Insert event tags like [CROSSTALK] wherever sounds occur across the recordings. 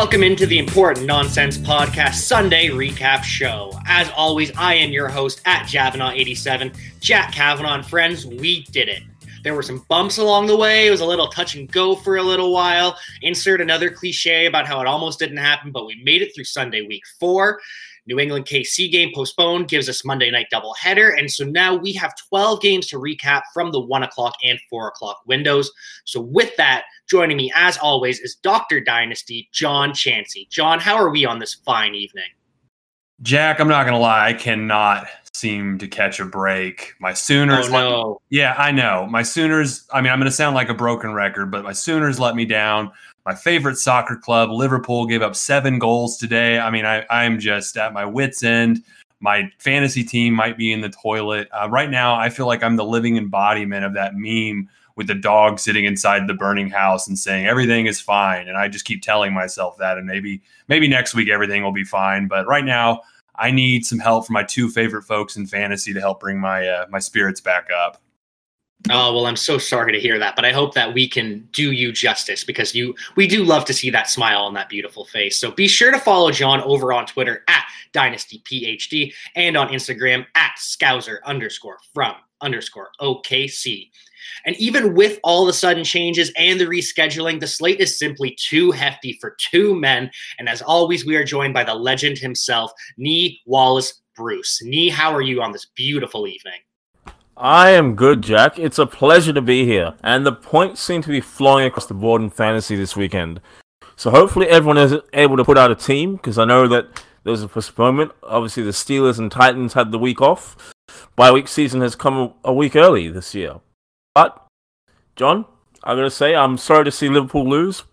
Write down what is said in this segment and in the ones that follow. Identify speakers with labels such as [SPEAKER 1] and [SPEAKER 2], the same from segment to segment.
[SPEAKER 1] Welcome into the Important Nonsense Podcast Sunday Recap Show. As always, I am your host at Javanaugh87, Jack Kavanaugh. And friends, we did it. There were some bumps along the way. It was a little touch and go for a little while. Insert another cliche about how it almost didn't happen, but we made it through Sunday week four. New England KC game postponed gives us Monday night doubleheader. And so now we have 12 games to recap from the one o'clock and four o'clock windows. So with that, joining me as always is Dr. Dynasty, John Chansey. John, how are we on this fine evening?
[SPEAKER 2] Jack, I'm not gonna lie, I cannot seem to catch a break. My Sooners,
[SPEAKER 1] Oh
[SPEAKER 2] let-
[SPEAKER 1] no.
[SPEAKER 2] yeah, I know. My Sooners. I mean, I'm gonna sound like a broken record, but my Sooners let me down. My favorite soccer club, Liverpool, gave up seven goals today. I mean, I, I'm just at my wits' end. My fantasy team might be in the toilet uh, right now. I feel like I'm the living embodiment of that meme with the dog sitting inside the burning house and saying everything is fine. And I just keep telling myself that, and maybe maybe next week everything will be fine. But right now, I need some help from my two favorite folks in fantasy to help bring my uh, my spirits back up.
[SPEAKER 1] Oh well, I'm so sorry to hear that, but I hope that we can do you justice because you we do love to see that smile on that beautiful face. So be sure to follow John over on Twitter at DynastyPhD and on Instagram at Scouser underscore from underscore OKC. And even with all the sudden changes and the rescheduling, the slate is simply too hefty for two men. And as always, we are joined by the legend himself, Nee Wallace Bruce. Nee, how are you on this beautiful evening?
[SPEAKER 3] I am good, Jack. It's a pleasure to be here, and the points seem to be flowing across the board in fantasy this weekend. So hopefully everyone is able to put out a team because I know that there was a postponement. Obviously, the Steelers and Titans had the week off. Bye week season has come a- a week early this year. But John, I gotta say I'm sorry to see Liverpool lose.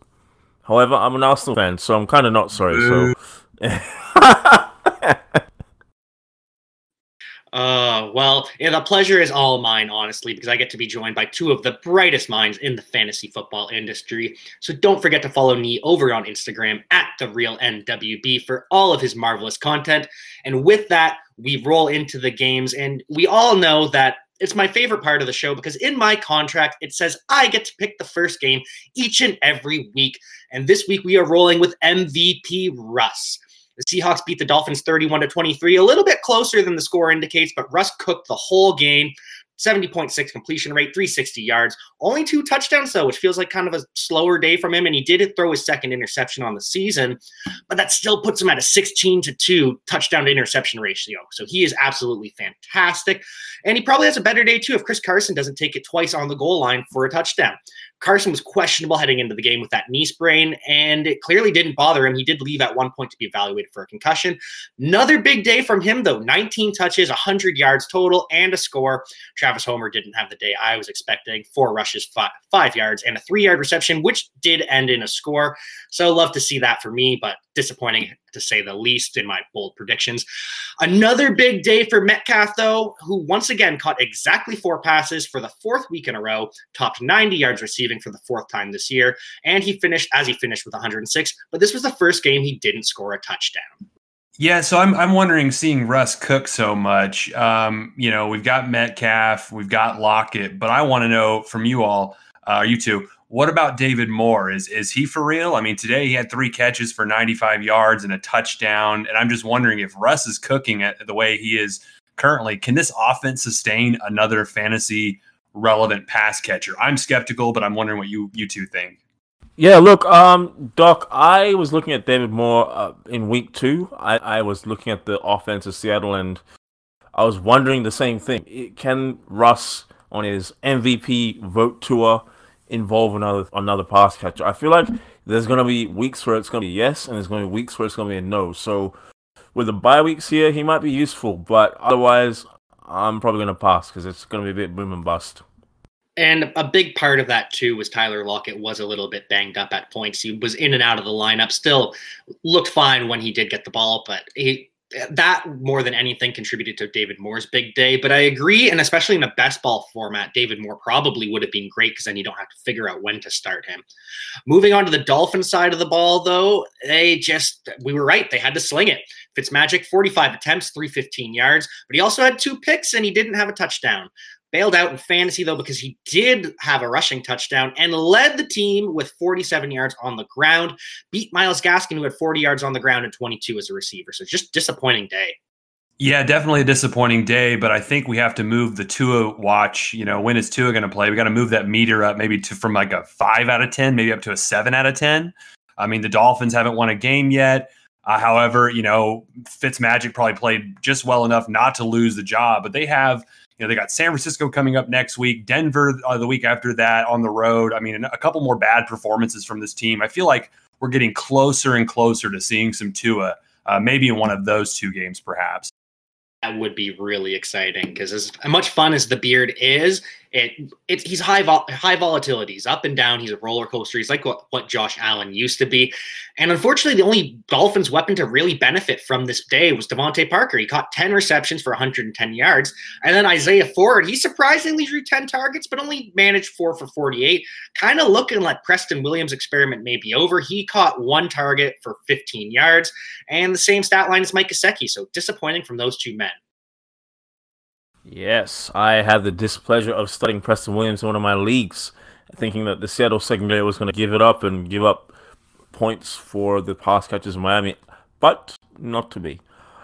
[SPEAKER 3] However, I'm an Arsenal fan, so I'm kind of not sorry. So. [LAUGHS]
[SPEAKER 1] Uh, well, yeah, the pleasure is all mine, honestly, because I get to be joined by two of the brightest minds in the fantasy football industry. So don't forget to follow me over on Instagram at the real NWB for all of his marvelous content. And with that, we roll into the games, and we all know that it's my favorite part of the show because in my contract it says I get to pick the first game each and every week. And this week we are rolling with MVP Russ. The Seahawks beat the Dolphins 31 to 23, a little bit closer than the score indicates, but Russ cooked the whole game. 70.6 completion rate, 360 yards, only two touchdowns though, which feels like kind of a slower day from him. And he did throw his second interception on the season, but that still puts him at a 16 to 2 touchdown to interception ratio. So he is absolutely fantastic. And he probably has a better day too if Chris Carson doesn't take it twice on the goal line for a touchdown. Carson was questionable heading into the game with that knee sprain, and it clearly didn't bother him. He did leave at one point to be evaluated for a concussion. Another big day from him, though 19 touches, 100 yards total, and a score. Travis Homer didn't have the day I was expecting. Four rushes, five, five yards, and a three yard reception, which did end in a score. So love to see that for me, but disappointing to say the least in my bold predictions. Another big day for Metcalf, though, who once again caught exactly four passes for the fourth week in a row, topped 90 yards receiving for the fourth time this year, and he finished as he finished with 106. But this was the first game he didn't score a touchdown.
[SPEAKER 2] Yeah, so I'm I'm wondering, seeing Russ cook so much. Um, you know, we've got Metcalf, we've got Lockett, but I want to know from you all, uh, you two, what about David Moore? Is is he for real? I mean, today he had three catches for 95 yards and a touchdown, and I'm just wondering if Russ is cooking it the way he is currently. Can this offense sustain another fantasy relevant pass catcher? I'm skeptical, but I'm wondering what you you two think.
[SPEAKER 3] Yeah, look, um, Doc, I was looking at David Moore uh, in week two. I, I was looking at the offense of Seattle, and I was wondering the same thing. Can Russ, on his MVP vote tour, involve another another pass catcher? I feel like there's going to be weeks where it's going to be yes, and there's going to be weeks where it's going to be a no. So, with the bye weeks here, he might be useful, but otherwise, I'm probably going to pass because it's going to be a bit boom and bust.
[SPEAKER 1] And a big part of that too was Tyler Lockett was a little bit banged up at points. He was in and out of the lineup. Still looked fine when he did get the ball, but he that more than anything contributed to David Moore's big day. But I agree, and especially in a best ball format, David Moore probably would have been great because then you don't have to figure out when to start him. Moving on to the Dolphin side of the ball, though, they just we were right. They had to sling it. Fitzmagic, 45 attempts, 315 yards, but he also had two picks and he didn't have a touchdown. Bailed out in fantasy, though, because he did have a rushing touchdown and led the team with 47 yards on the ground. Beat Myles Gaskin, who had 40 yards on the ground and 22 as a receiver. So just disappointing day.
[SPEAKER 2] Yeah, definitely a disappointing day, but I think we have to move the Tua watch. You know, when is Tua going to play? We got to move that meter up maybe to from like a five out of 10, maybe up to a seven out of 10. I mean, the Dolphins haven't won a game yet. Uh, however, you know, Fitzmagic probably played just well enough not to lose the job, but they have you know, they got San Francisco coming up next week, Denver uh, the week after that on the road. I mean, a couple more bad performances from this team. I feel like we're getting closer and closer to seeing some Tua, uh, maybe in one of those two games, perhaps.
[SPEAKER 1] That would be really exciting because as much fun as the beard is, it, it he's high vol- high volatility. He's up and down. He's a roller coaster. He's like what, what Josh Allen used to be. And unfortunately, the only Dolphins weapon to really benefit from this day was DeVante Parker. He caught 10 receptions for 110 yards. And then Isaiah Ford, he surprisingly drew 10 targets, but only managed four for 48. Kind of looking like Preston Williams' experiment may be over. He caught one target for 15 yards and the same stat line as Mike Gesicki. So disappointing from those two men.
[SPEAKER 3] Yes, I had the displeasure of studying Preston Williams in one of my leagues, thinking that the Seattle secondary was going to give it up and give up points for the pass catchers in Miami, but not to be.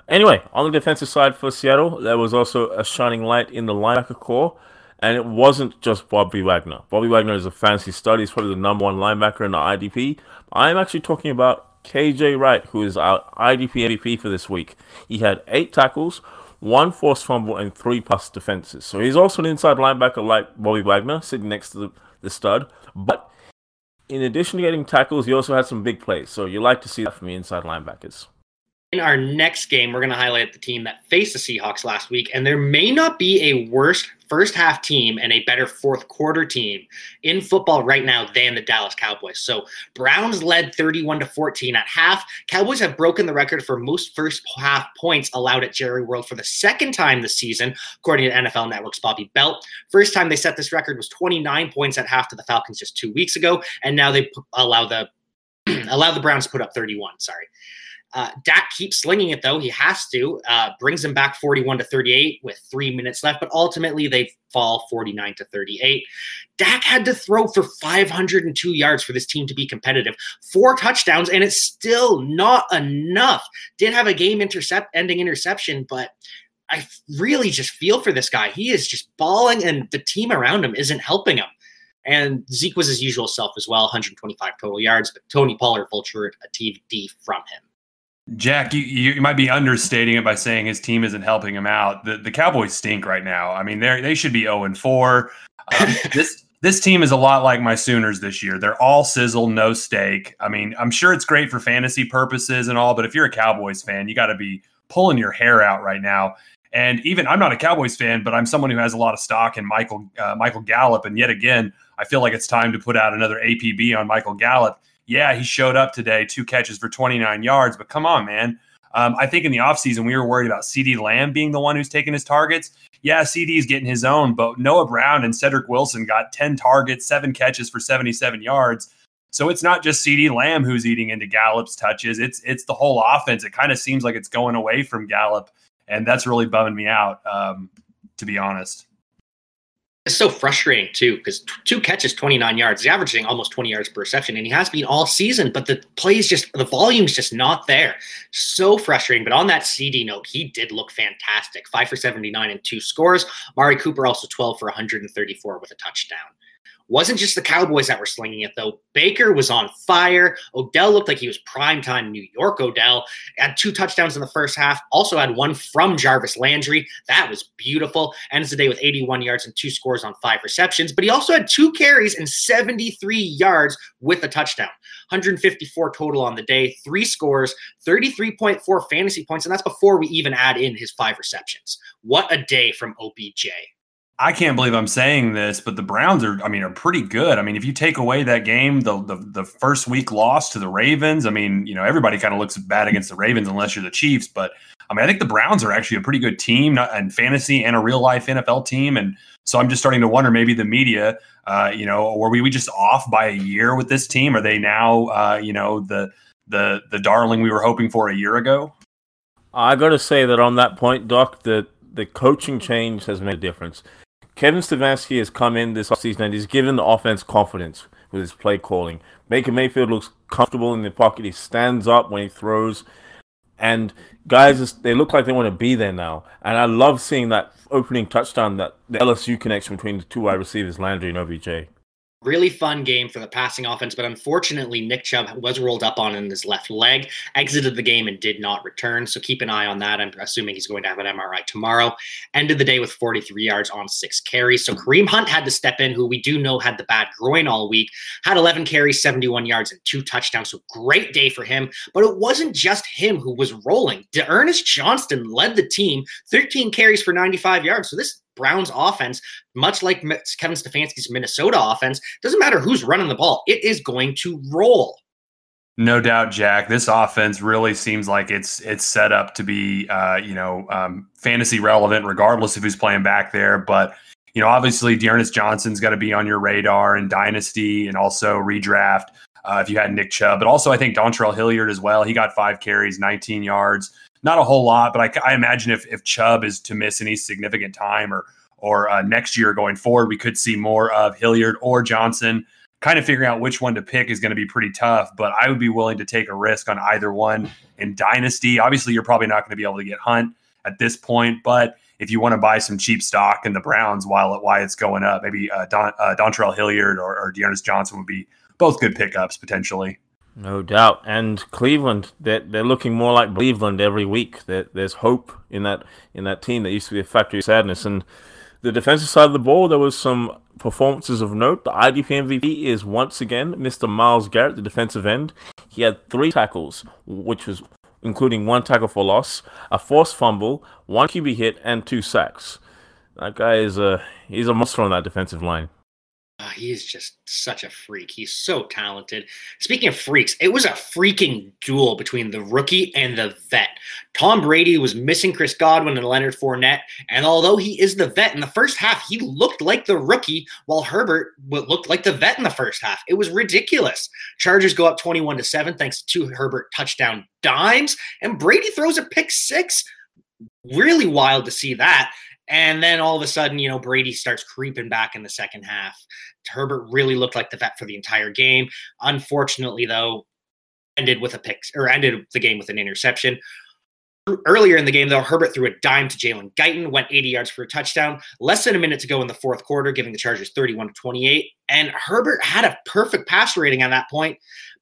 [SPEAKER 3] Anyway, on the defensive side for Seattle, there was also a shining light in the linebacker corps, and it wasn't just Bobby Wagner. Bobby Wagner is a fancy stud. He's probably the number one linebacker in the IDP. I'm actually talking about KJ Wright, who is our IDP MVP for this week. He had eight tackles, one forced fumble, and three pass defenses. So he's also an inside linebacker like Bobby Wagner, sitting next to the, the stud. But in addition to getting tackles, he also had some big plays. So you like to see that from the inside linebackers.
[SPEAKER 1] In our next game, we're going to highlight the team that faced the Seahawks last week, and there may not be a worse first half team and a better fourth quarter team in football right now than the Dallas Cowboys. So Browns led 31 to 14 at half. Cowboys have broken the record for most first half points allowed at Jerry World for the second time this season, according to NFL Network's Bobby Belt. First time they set this record was 29 points at half to the Falcons just two weeks ago, and now they allow the [CLEARS THROAT] allow the Browns to put up 31. Sorry. Uh, Dak keeps slinging it though. He has to. Uh, brings them back 41 to 38 with three minutes left, but ultimately they fall 49 to 38. Dak had to throw for 502 yards for this team to be competitive, four touchdowns, and it's still not enough. Did have a game intercept ending interception, but I really just feel for this guy. He is just balling, and the team around him isn't helping him. And Zeke was his usual self as well, 125 total yards, but Tony Pollard vultured a TD from him.
[SPEAKER 2] Jack, you, you might be understating it by saying his team isn't helping him out. The the Cowboys stink right now. I mean, they they should be 0 and 4. Um, [LAUGHS] this this team is a lot like my Sooners this year. They're all sizzle, no steak. I mean, I'm sure it's great for fantasy purposes and all, but if you're a Cowboys fan, you got to be pulling your hair out right now. And even I'm not a Cowboys fan, but I'm someone who has a lot of stock in Michael uh, Michael Gallup. And yet again, I feel like it's time to put out another APB on Michael Gallup yeah, he showed up today, two catches for 29 yards, but come on, man. Um, I think in the offseason, we were worried about CeeDee Lamb being the one who's taking his targets. Yeah, CeeDee is getting his own, but Noah Brown and Cedric Wilson got 10 targets, seven catches for 77 yards. So it's not just CeeDee Lamb who's eating into Gallup's touches. It's it's the whole offense. It kind of seems like it's going away from Gallup, and that's really bumming me out, um, to be honest.
[SPEAKER 1] It's so frustrating too because two catches, 29 yards. He's averaging almost 20 yards per reception, and he has been all season. But the plays just the volume's just not there. So frustrating. But on that CeeDee note, he did look fantastic. Five for 79 and two scores. Amari Cooper also 12 for 134 with a touchdown. Wasn't just the Cowboys that were slinging it, though. Baker was on fire. Odell looked like he was primetime New York Odell. Had two touchdowns in the first half. Also had one from Jarvis Landry. That was beautiful. Ends the day with 81 yards and two scores on five receptions. But he also had two carries and 73 yards with a touchdown. 154 total on the day, three scores, 33.4 fantasy points. And that's before we even add in his five receptions. What a day from OBJ.
[SPEAKER 2] I can't believe I'm saying this, but the Browns are, I mean, are pretty good. I mean, if you take away that game, the the, the first week loss to the Ravens, I mean, you know, everybody kind of looks bad against the Ravens unless you're the Chiefs. But I mean, I think the Browns are actually a pretty good team and fantasy and a real life NFL team. And so I'm just starting to wonder maybe the media, uh, you know, were we, we just off by a year with this team? Are they now, uh, you know, the the the darling we were hoping for a year ago?
[SPEAKER 3] I got to say that on that point, Doc, the the coaching change has made a difference. Kevin Stefanski has come in this offseason and he's given the offense confidence with his play calling. Baker Mayfield looks comfortable in the pocket. He stands up when he throws. And guys, they look like they want to be there now. And I love seeing that opening touchdown, that the LSU connection between the two wide receivers, Landry and OBJ.
[SPEAKER 1] Really fun game for the passing offense, but unfortunately, Nick Chubb was rolled up on in his left leg, exited the game, and did not return. So keep an eye on that. I'm assuming he's going to have an MRI tomorrow. Ended the day with 43 yards on six carries. So Kareem Hunt had to step in, who we do know had the bad groin all week, had 11 carries, 71 yards, and two touchdowns. So great day for him. But it wasn't just him who was rolling. D'Ernest Johnson led the team, 13 carries for 95 yards. So this Browns offense, much like Kevin Stefanski's Minnesota offense, doesn't matter who's running the ball, it is going to roll.
[SPEAKER 2] No doubt, Jack. This offense really seems like it's it's set up to be, uh, you know, um, fantasy relevant, regardless of who's playing back there. But you know, obviously, D'Ernest Johnson's got to be on your radar in dynasty and also redraft uh, if you had Nick Chubb. But also, I think Dontrell Hilliard as well. He got five carries, 19 yards not a whole lot, but I, I imagine if if Chubb is to miss any significant time or or uh, next year going forward, we could see more of Hilliard or Johnson. Kind of figuring out which one to pick is going to be pretty tough, but I would be willing to take a risk on either one in Dynasty. Obviously, you're probably not going to be able to get Hunt at this point, but if you want to buy some cheap stock in the Browns while why it's going up, maybe uh, Don, uh, Dontrell Hilliard or, or D'Ernest Johnson would be both good pickups potentially.
[SPEAKER 3] No doubt. And Cleveland, they're, they're looking more like Cleveland every week. There, there's hope in that in that team that used to be a factory of sadness. And the defensive side of the ball, there was some performances of note. The IDP MVP is once again Mr. Myles Garrett, the defensive end. He had three tackles, which was including one tackle for loss, a forced fumble, one QB hit, and two sacks. That guy is a he's a monster on that defensive line.
[SPEAKER 1] Uh, he's just such a freak. He's so talented. Speaking of freaks, it was a freaking duel between the rookie and the vet. Tom Brady was missing Chris Godwin and Leonard Fournette, and although he is the vet in the first half, he looked like the rookie, while Herbert looked like the vet in the first half. It was ridiculous. Chargers go up twenty-one to seven thanks to Herbert touchdown dimes, and Brady throws a pick six. Really wild to see that. And then all of a sudden, you know, Brady starts creeping back in the second half. Herbert really looked like the vet for the entire game. Unfortunately, though, ended with a pick or ended the game with an interception. Earlier in the game, though, Herbert threw a dime to Jalen Guyton, went 80 yards for a touchdown. Less than a minute to go in the fourth quarter, giving the Chargers 31 to 28. And Herbert had a perfect pass rating at that point,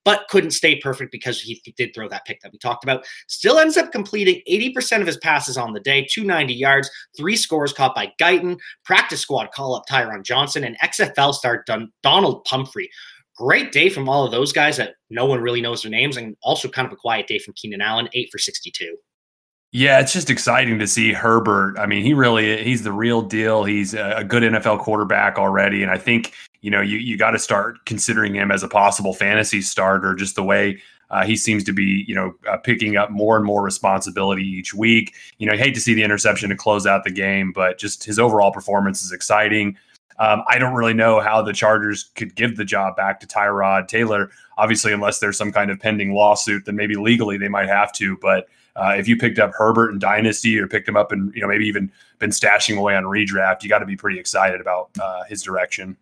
[SPEAKER 1] but couldn't stay perfect because he did throw that pick that we talked about. Still ends up completing 80% of his passes on the day, 290 yards, three scores caught by Guyton, practice squad call up Tyron Johnson, and XFL star Don- Donald Pumphrey. Great day from all of those guys that no one really knows their names, and also kind of a quiet day from Keenan Allen, eight for 62.
[SPEAKER 2] Yeah, it's just exciting to see Herbert. I mean, he really he's the real deal. He's a good NFL quarterback already, and I think you know you you got to start considering him as a possible fantasy starter. Just the way uh, he seems to be, you know, uh, picking up more and more responsibility each week. You know, you hate to see the interception to close out the game, but just his overall performance is exciting. Um, I don't really know how the Chargers could give the job back to Tyrod Taylor. Obviously, unless there's some kind of pending lawsuit, then maybe legally they might have to. But uh, if you picked up Herbert in Dynasty or picked him up and you know maybe even been stashing away on redraft, you got to be pretty excited about uh, his direction.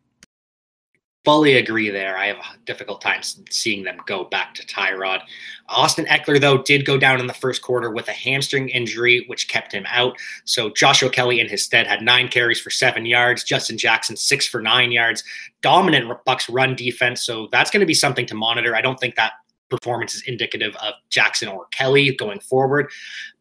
[SPEAKER 1] Fully agree there. I have a difficult time seeing them go back to Tyrod. Austin Ekeler, though, did go down in the first quarter with a hamstring injury, which kept him out. So Joshua Kelley in his stead had nine carries for seven yards. Justin Jackson, six for nine yards. Dominant Bucks run defense. So that's going to be something to monitor. I don't think that performance is indicative of Jackson or Kelley going forward.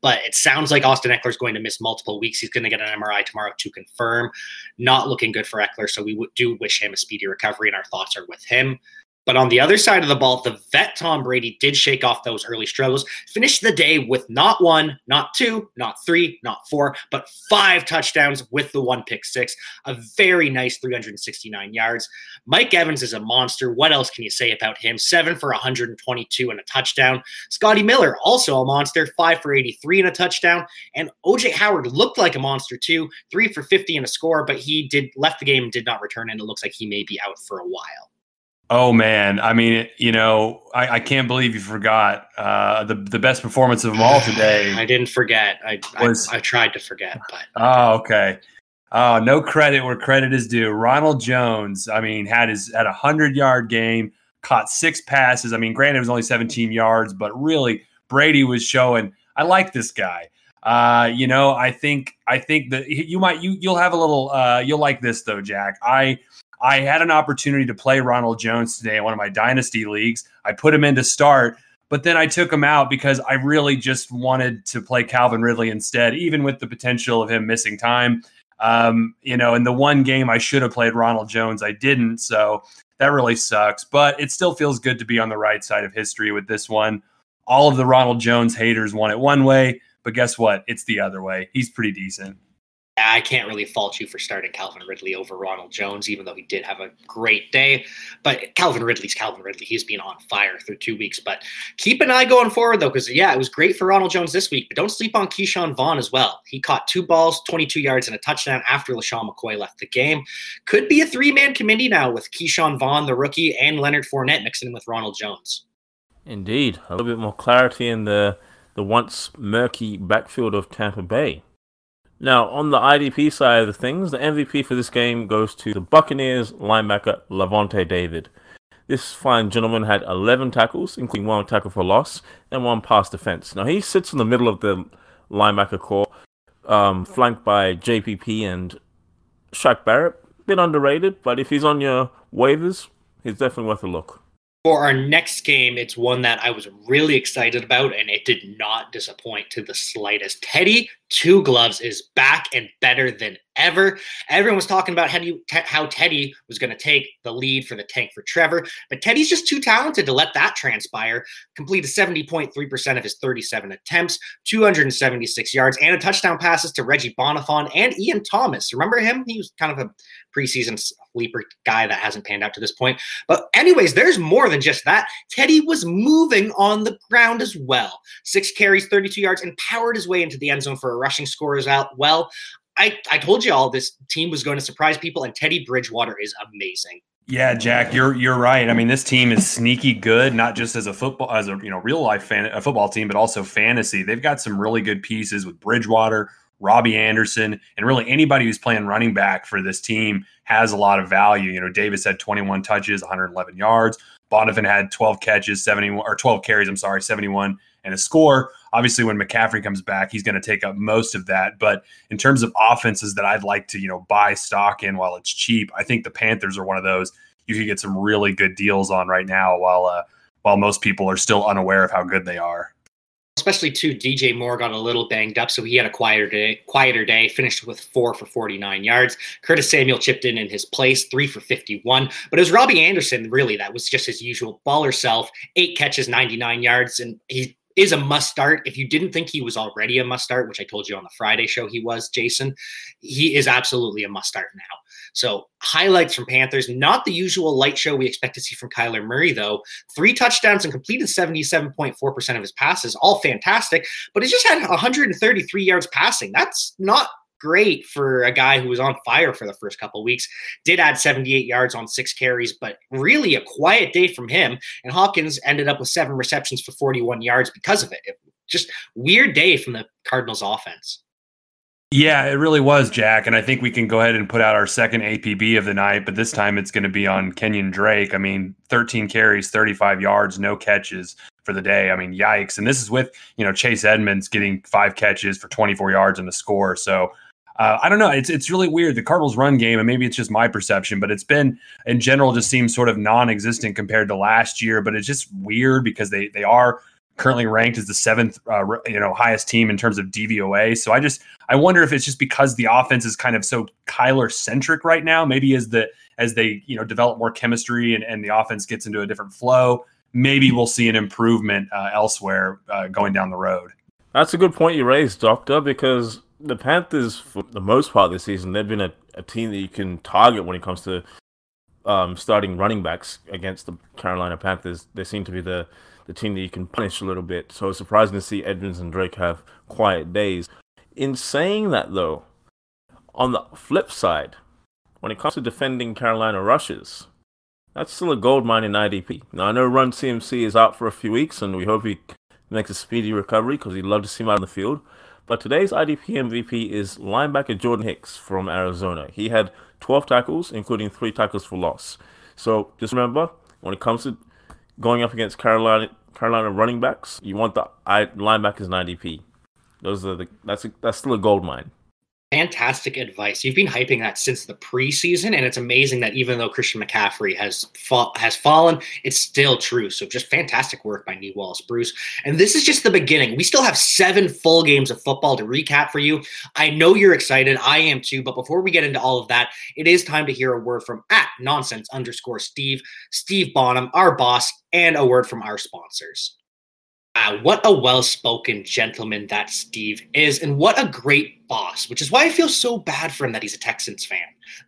[SPEAKER 1] But it sounds like Austin Ekeler is going to miss multiple weeks. He's going to get an MRI tomorrow to confirm. Not looking good for Ekeler. So we do wish him a speedy recovery, and our thoughts are with him. But on the other side of the ball, the vet Tom Brady did shake off those early struggles, finished the day with not one, not two, not three, not four, but five touchdowns with the one pick six, a very nice 369 yards. Mike Evans is a monster. What else can you say about him? Seven for 122 and a touchdown. Scotty Miller, also a monster, five for 83 and a touchdown. And OJ Howard looked like a monster too, three for 50 and a score, but he did left the game and did not return, and it looks like he may be out for a while.
[SPEAKER 2] Oh man, I mean, you know, I, I can't believe you forgot uh, the the best performance of them all [SIGHS] today.
[SPEAKER 1] I didn't forget. I,
[SPEAKER 2] Was-
[SPEAKER 1] I I tried to forget, but
[SPEAKER 2] Oh, okay. Oh, no credit where credit is due. Ronald Jones, I mean, had his had a hundred yard game, caught six passes. I mean, granted, it was only 17 yards, but really, Brady was showing. I like this guy. Uh, you know, I think I think that you might you you'll have a little uh, you'll like this though, Jack. I I had an opportunity to play Ronald Jones today in one of my dynasty leagues. I put him in to start, but then I took him out because I really just wanted to play Calvin Ridley instead, even with the potential of him missing time. Um, you know, in the one game I should have played Ronald Jones, I didn't. So that really sucks. But it still feels good to be on the right side of history with this one. All of the Ronald Jones haters want it one way, but guess what? It's the other way. He's pretty decent.
[SPEAKER 1] I can't really fault you for starting Calvin Ridley over Ronald Jones, even though he did have a great day. But Calvin Ridley's Calvin Ridley. He's been on fire through two weeks. But keep an eye going forward, though, because, yeah, it was great for Ronald Jones this week. But don't sleep on Ke'Shawn Vaughn as well. He caught two balls, 22 yards, and a touchdown after LeSean McCoy left the game. Could be a three man committee now with Ke'Shawn Vaughn, the rookie, and Leonard Fournette mixing in with Ronald Jones.
[SPEAKER 3] Indeed, a little bit more clarity in the the once murky backfield of Tampa Bay. Now, on the IDP side of things, the MVP for this game goes to the Buccaneers linebacker Lavonte David. This fine gentleman had 11 tackles, including one tackle for loss and one pass defense. Now, he sits in the middle of the linebacker corps, um, flanked by JPP and Shaq Barrett. Bit underrated, but if he's on your waivers, he's definitely worth a look.
[SPEAKER 1] For our next game, it's one that I was really excited about, and it did not disappoint to the slightest. Teddy Two Gloves is back and better than ever. Everyone was talking about how, you, te- how Teddy was going to take the lead for the tank for Trevor, but Teddy's just too talented to let that transpire. Completed 70.3% of his 37 attempts, 276 yards, and a touchdown passes to Reggie Bonnafon and Ian Thomas. Remember him? He was kind of a preseason sleeper guy that hasn't panned out to this point. But, anyways, there's more than just that. Teddy was moving on the ground as well. Six carries, 32 yards, and powered his way into the end zone for a rushing score as. Well, I, I told you all this team was going to surprise people, and Teddy Bridgewater is amazing.
[SPEAKER 2] Yeah, Jack, you're you're right. I mean, this team is sneaky good, not just as a football as a you know real life fan a football team, but also fantasy. They've got some really good pieces with Bridgewater, Robbie Anderson, and really anybody who's playing running back for this team has a lot of value. You know, Davis had 21 touches, 111 yards. Bonnafon had 12 catches, 71 or 12 carries. I'm sorry, 71 and a score. Obviously, when McCaffrey comes back, he's going to take up most of that. But in terms of offenses that I'd like to, you know, buy stock in while it's cheap, I think the Panthers are one of those you could get some really good deals on right now. While uh, while most people are still unaware of how good they are.
[SPEAKER 1] Especially too, DJ Moore got a little banged up, so he had a quieter day. Quieter day, finished with four for 49 yards. Curtis Samuel chipped in in his place, three for 51. But it was Robbie Anderson, really, that was just his usual baller self. Eight catches, 99 yards, and he is a must start. If you didn't think he was already a must start, which I told you on the Friday show he was, Jason, he is absolutely a must start now. So highlights from Panthers, not the usual light show we expect to see from Kyler Murray, though. Three touchdowns and completed 77.4% of his passes, all fantastic, but he just had 133 yards passing. That's not great for a guy who was on fire for the first couple weeks. Did add 78 yards on six carries, but really a quiet day from him. And Hopkins ended up with seven receptions for 41 yards because of it. it just weird day from the Cardinals offense.
[SPEAKER 2] Yeah, it really was, Jack. And I think we can go ahead and put out our second APB of the night, but this time it's going to be on Kenyan Drake. I mean, 13 carries, 35 yards, no catches for the day. I mean, yikes. And this is with, you know, Chase Edmonds getting five catches for 24 yards and the score. So uh, I don't know. It's it's really weird. The Cardinals' run game, and maybe it's just my perception, but it's been in general just seems sort of non-existent compared to last year. But it's just weird because they they are currently ranked as the seventh, uh, you know, highest team in terms of DVOA. So I just I wonder if it's just because the offense is kind of so Kyler centric right now. Maybe as the as they you know develop more chemistry and, and the offense gets into a different flow, maybe we'll see an improvement uh, elsewhere uh, going down the road.
[SPEAKER 3] That's a good point you raised, Doctor, because the Panthers, for the most part the season, they've been a, a team that you can target when it comes to um, starting running backs against the Carolina Panthers. They seem to be the, the team that you can punish a little bit. So it's surprising to see Edmonds and Drake have quiet days. In saying that, though, on the flip side, when it comes to defending Carolina rushes, that's still a gold mine in IDP. Now, I know Run CMC is out for a few weeks, and we hope he makes a speedy recovery because we'd love to see him out on the field. But today's IDP MVP is linebacker Jordan Hicks from Arizona. He had 12 tackles, including three tackles for loss. So just remember, when it comes to going up against Carolina Carolina running backs, you want the linebackers in IDP. Those are the that's a, that's still a gold mine.
[SPEAKER 1] Fantastic advice. You've been hyping that since the preseason, and it's amazing that even though Christian McCaffrey has fa- has fallen, it's still true. So just fantastic work by Nee Wallace Bruce. And this is just the beginning. We still have seven full games of football to recap for you. I know you're excited. I am too. But before we get into all of that, it is time to hear a word from at nonsense underscore Steve, Steve Bonham, our boss, and a word from our sponsors. Uh, what a well spoken gentleman that Steve is, and what a great boss, which is why I feel so bad for him that he's a Texans fan.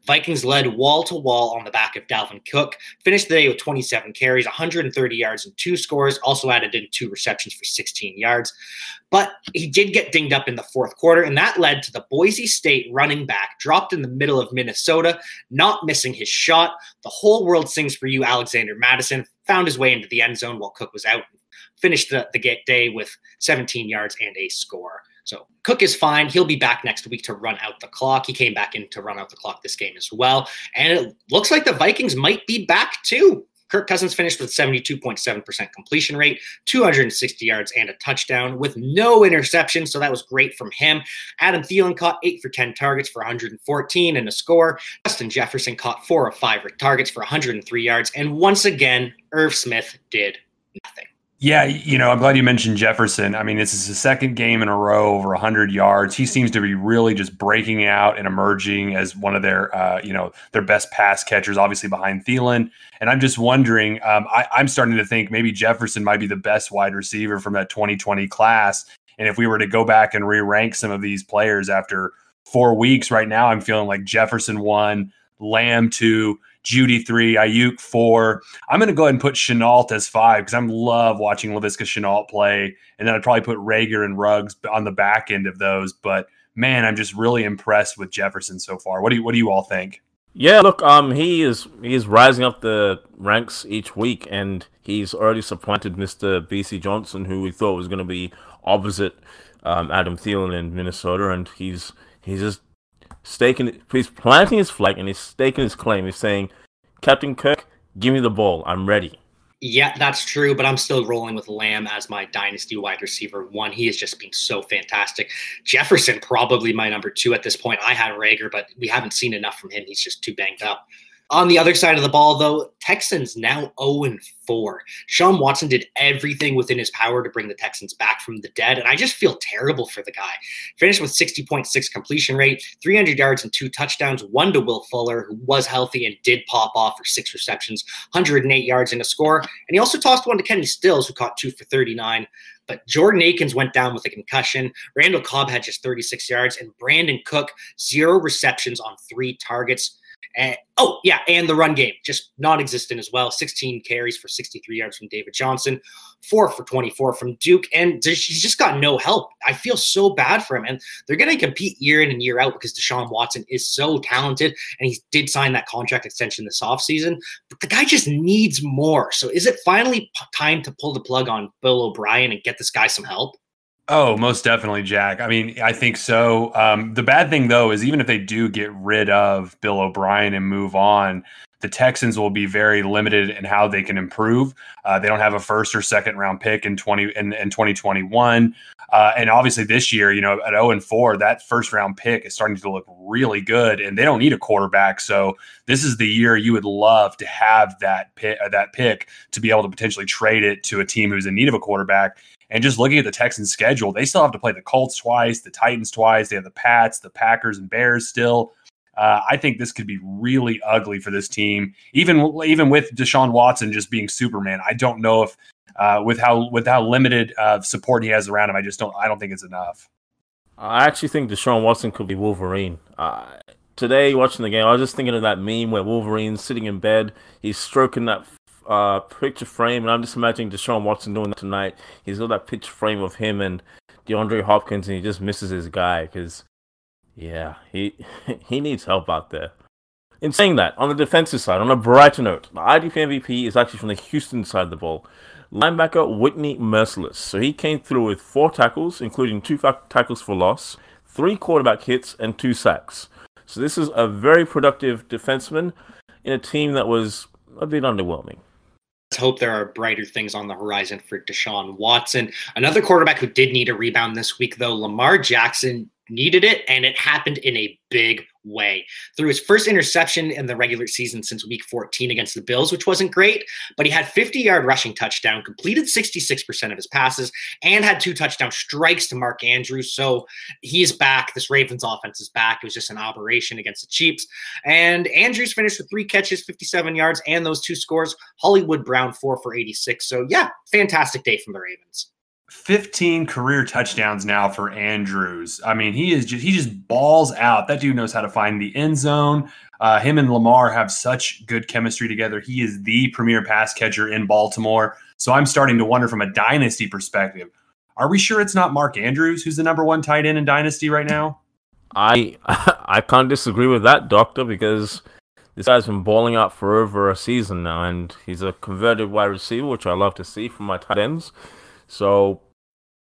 [SPEAKER 1] Vikings led wall to wall on the back of Dalvin Cook, finished the day with 27 carries, 130 yards, and two scores, also added in two receptions for 16 yards. But he did get dinged up in the fourth quarter, and that led to the Boise State running back dropped in the middle of Minnesota, not missing his shot. The whole world sings for you, Alexander Mattison, found his way into the end zone while Cook was out finished the, the day with 17 yards and a score. So Cook is fine. He'll be back next week to run out the clock. He came back in to run out the clock this game as well. And it looks like the Vikings might be back too. Kirk Cousins finished with 72.7% completion rate, 260 yards, and a touchdown with no interception. So that was great from him. Adam Thielen caught eight for 10 targets for 114 and a score. Justin Jefferson caught four of five targets for 103 yards. And once again, Irv Smith did nothing.
[SPEAKER 2] Yeah, you know, I'm glad you mentioned Jefferson. I mean, this is his second game in a row over 100 yards. He seems to be really just breaking out and emerging as one of their, uh, you know, their best pass catchers, obviously behind Thielen. And I'm just wondering, um, I, I'm starting to think maybe Jefferson might be the best wide receiver from that 2020 class. And if we were to go back and re-rank some of these players after four weeks, right now, I'm feeling like Jefferson one, Lamb two, Jeudy three, Aiyuk four. I'm going to go ahead and put Shenault as five because I'm love watching Laviska Shenault play. And then I'd probably put Reagor and Ruggs on the back end of those. But man, I'm just really impressed with Jefferson so far. What do you What do you all think?
[SPEAKER 3] Yeah, look, um, he is he's rising up the ranks each week, and he's already supplanted Mister Bisi Johnson, who we thought was going to be opposite um, Adam Thielen in Minnesota, and he's he's just staking, he's planting his flag and he's staking his claim. He's saying, Captain Kirk, give me the ball. I'm ready.
[SPEAKER 1] Yeah, that's true, but I'm still rolling with Lamb as my dynasty wide receiver one. He has just been so fantastic. Jefferson probably my number two at this point. I had Reagor, but we haven't seen enough from him. He's just too banged up. On the other side of the ball, though, Texans now 0 4. Sean Watson did everything within his power to bring the Texans back from the dead, and I just feel terrible for the guy. Finished with 60.6 completion rate, 300 yards and two touchdowns, one to Will Fuller, who was healthy and did pop off for six receptions, 108 yards and a score. And he also tossed one to Kenny Stills, who caught two for 39. But Jordan Akins went down with a concussion. Randall Cobb had just 36 yards, and Brandon Cook, zero receptions on three targets. And, oh, yeah, and the run game, just non existent as well. 16 carries for 63 yards from David Johnson, four for 24 from Duke. And he's just got no help. I feel so bad for him. And they're going to compete year in and year out because Deshaun Watson is so talented. And he did sign that contract extension this offseason. But the guy just needs more. So is it finally time to pull the plug on Bill O'Brien and get this guy some help?
[SPEAKER 2] Oh, most definitely, Jack. I mean, I think so. Um, the bad thing, though, is even if they do get rid of Bill O'Brien and move on, the Texans will be very limited in how they can improve. Uh, they don't have a first or second round pick in twenty in, in twenty twenty one, uh, and obviously this year, you know, at zero and four, that first round pick is starting to look really good, and they don't need a quarterback. So this is the year you would love to have that pick, uh, that pick to be able to potentially trade it to a team who's in need of a quarterback. And just looking at the Texans' schedule, they still have to play the Colts twice, the Titans twice. They have the Pats, the Packers, and Bears still. Uh, I think this could be really ugly for this team. Even even with Deshaun Watson just being Superman, I don't know if uh, with how with how limited uh, support he has around him, I just don't I don't think it's enough.
[SPEAKER 3] I actually think Deshaun Watson could be Wolverine. Uh, today, watching the game, I was just thinking of that meme where Wolverine's sitting in bed, he's stroking that uh, picture frame, and I'm just imagining Deshaun Watson doing that tonight. He's got that picture frame of him and DeAndre Hopkins, and he just misses his guy because yeah, he [LAUGHS] he needs help out there. In saying that, on the defensive side, on a brighter note, the IDP MVP is actually from the Houston side of the ball. Linebacker Whitney Mercilus. So he came through with four tackles, including two tackles for loss, three quarterback hits, and two sacks. So this is a very productive defenseman in a team that was a bit underwhelming.
[SPEAKER 1] Let's hope there are brighter things on the horizon for Deshaun Watson. Another quarterback who did need a rebound this week, though, Lamar Jackson needed it, and it happened in a big way. Threw his first interception in the regular season since week 14 against the Bills, which wasn't great, but he had 50 yard rushing touchdown, completed 66% of his passes, and had two touchdown strikes to Mark Andrews. So he's back. This Ravens offense is back. It was just an operation against the Chiefs. And Andrews finished with three catches, 57 yards, and those two scores. Hollywood Brown, four for 86. So yeah, fantastic day from the Ravens.
[SPEAKER 2] 15 career touchdowns now for Andrews. I mean, he is just he just balls out. That dude knows how to find the end zone. Uh, him and Lamar have such good chemistry together. He is the premier pass catcher in Baltimore. So I'm starting to wonder from a dynasty perspective, are we sure it's not Mark Andrews who's the number one tight end in dynasty right now?
[SPEAKER 3] I [LAUGHS] I can't disagree with that, Doctor, because this guy's been balling out for over a season now, and he's a converted wide receiver, which I love to see from my tight ends. So,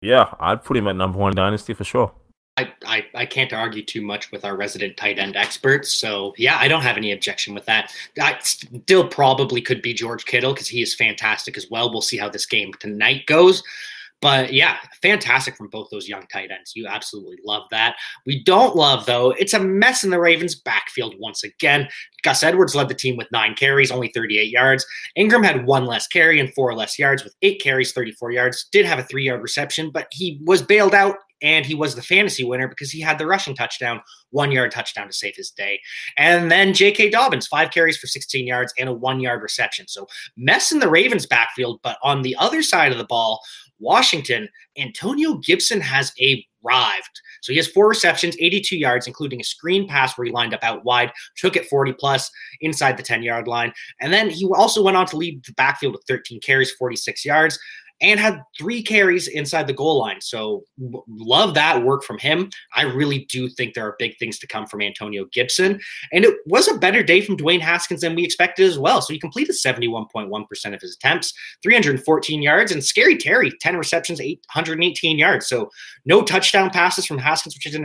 [SPEAKER 3] yeah, I'd put him at number one dynasty for sure.
[SPEAKER 1] I, I, I can't argue too much with our resident tight end experts. So, yeah, I don't have any objection with that. I still probably could be George Kittle because he is fantastic as well. We'll see how this game tonight goes. But yeah, fantastic from both those young tight ends. You absolutely love that. We don't love, though, it's a mess in the Ravens' backfield once again. Gus Edwards led the team with nine carries, only 38 yards. Ingram had one less carry and four less yards with eight carries, 34 yards. Did have a three yard reception, but he was bailed out and he was the fantasy winner because he had the rushing touchdown, one yard touchdown to save his day. And then J.K. Dobbins, five carries for 16 yards and a one yard reception. So mess in the Ravens' backfield, but on the other side of the ball, Washington, Antonio Gibson has arrived. So he has four receptions, 82 yards, including a screen pass where he lined up out wide, took it 40 plus inside the 10 yard line. And then he also went on to lead the backfield with 13 carries, 46 yards and had three carries inside the goal line. So love that work from him. I really do think there are big things to come from Antonio Gibson. And it was a better day from Dwayne Haskins than we expected as well. So he completed 71.1% of his attempts, 314 yards, and Scary Terry, 10 receptions, 818 yards. So no touchdown passes from Haskins, which is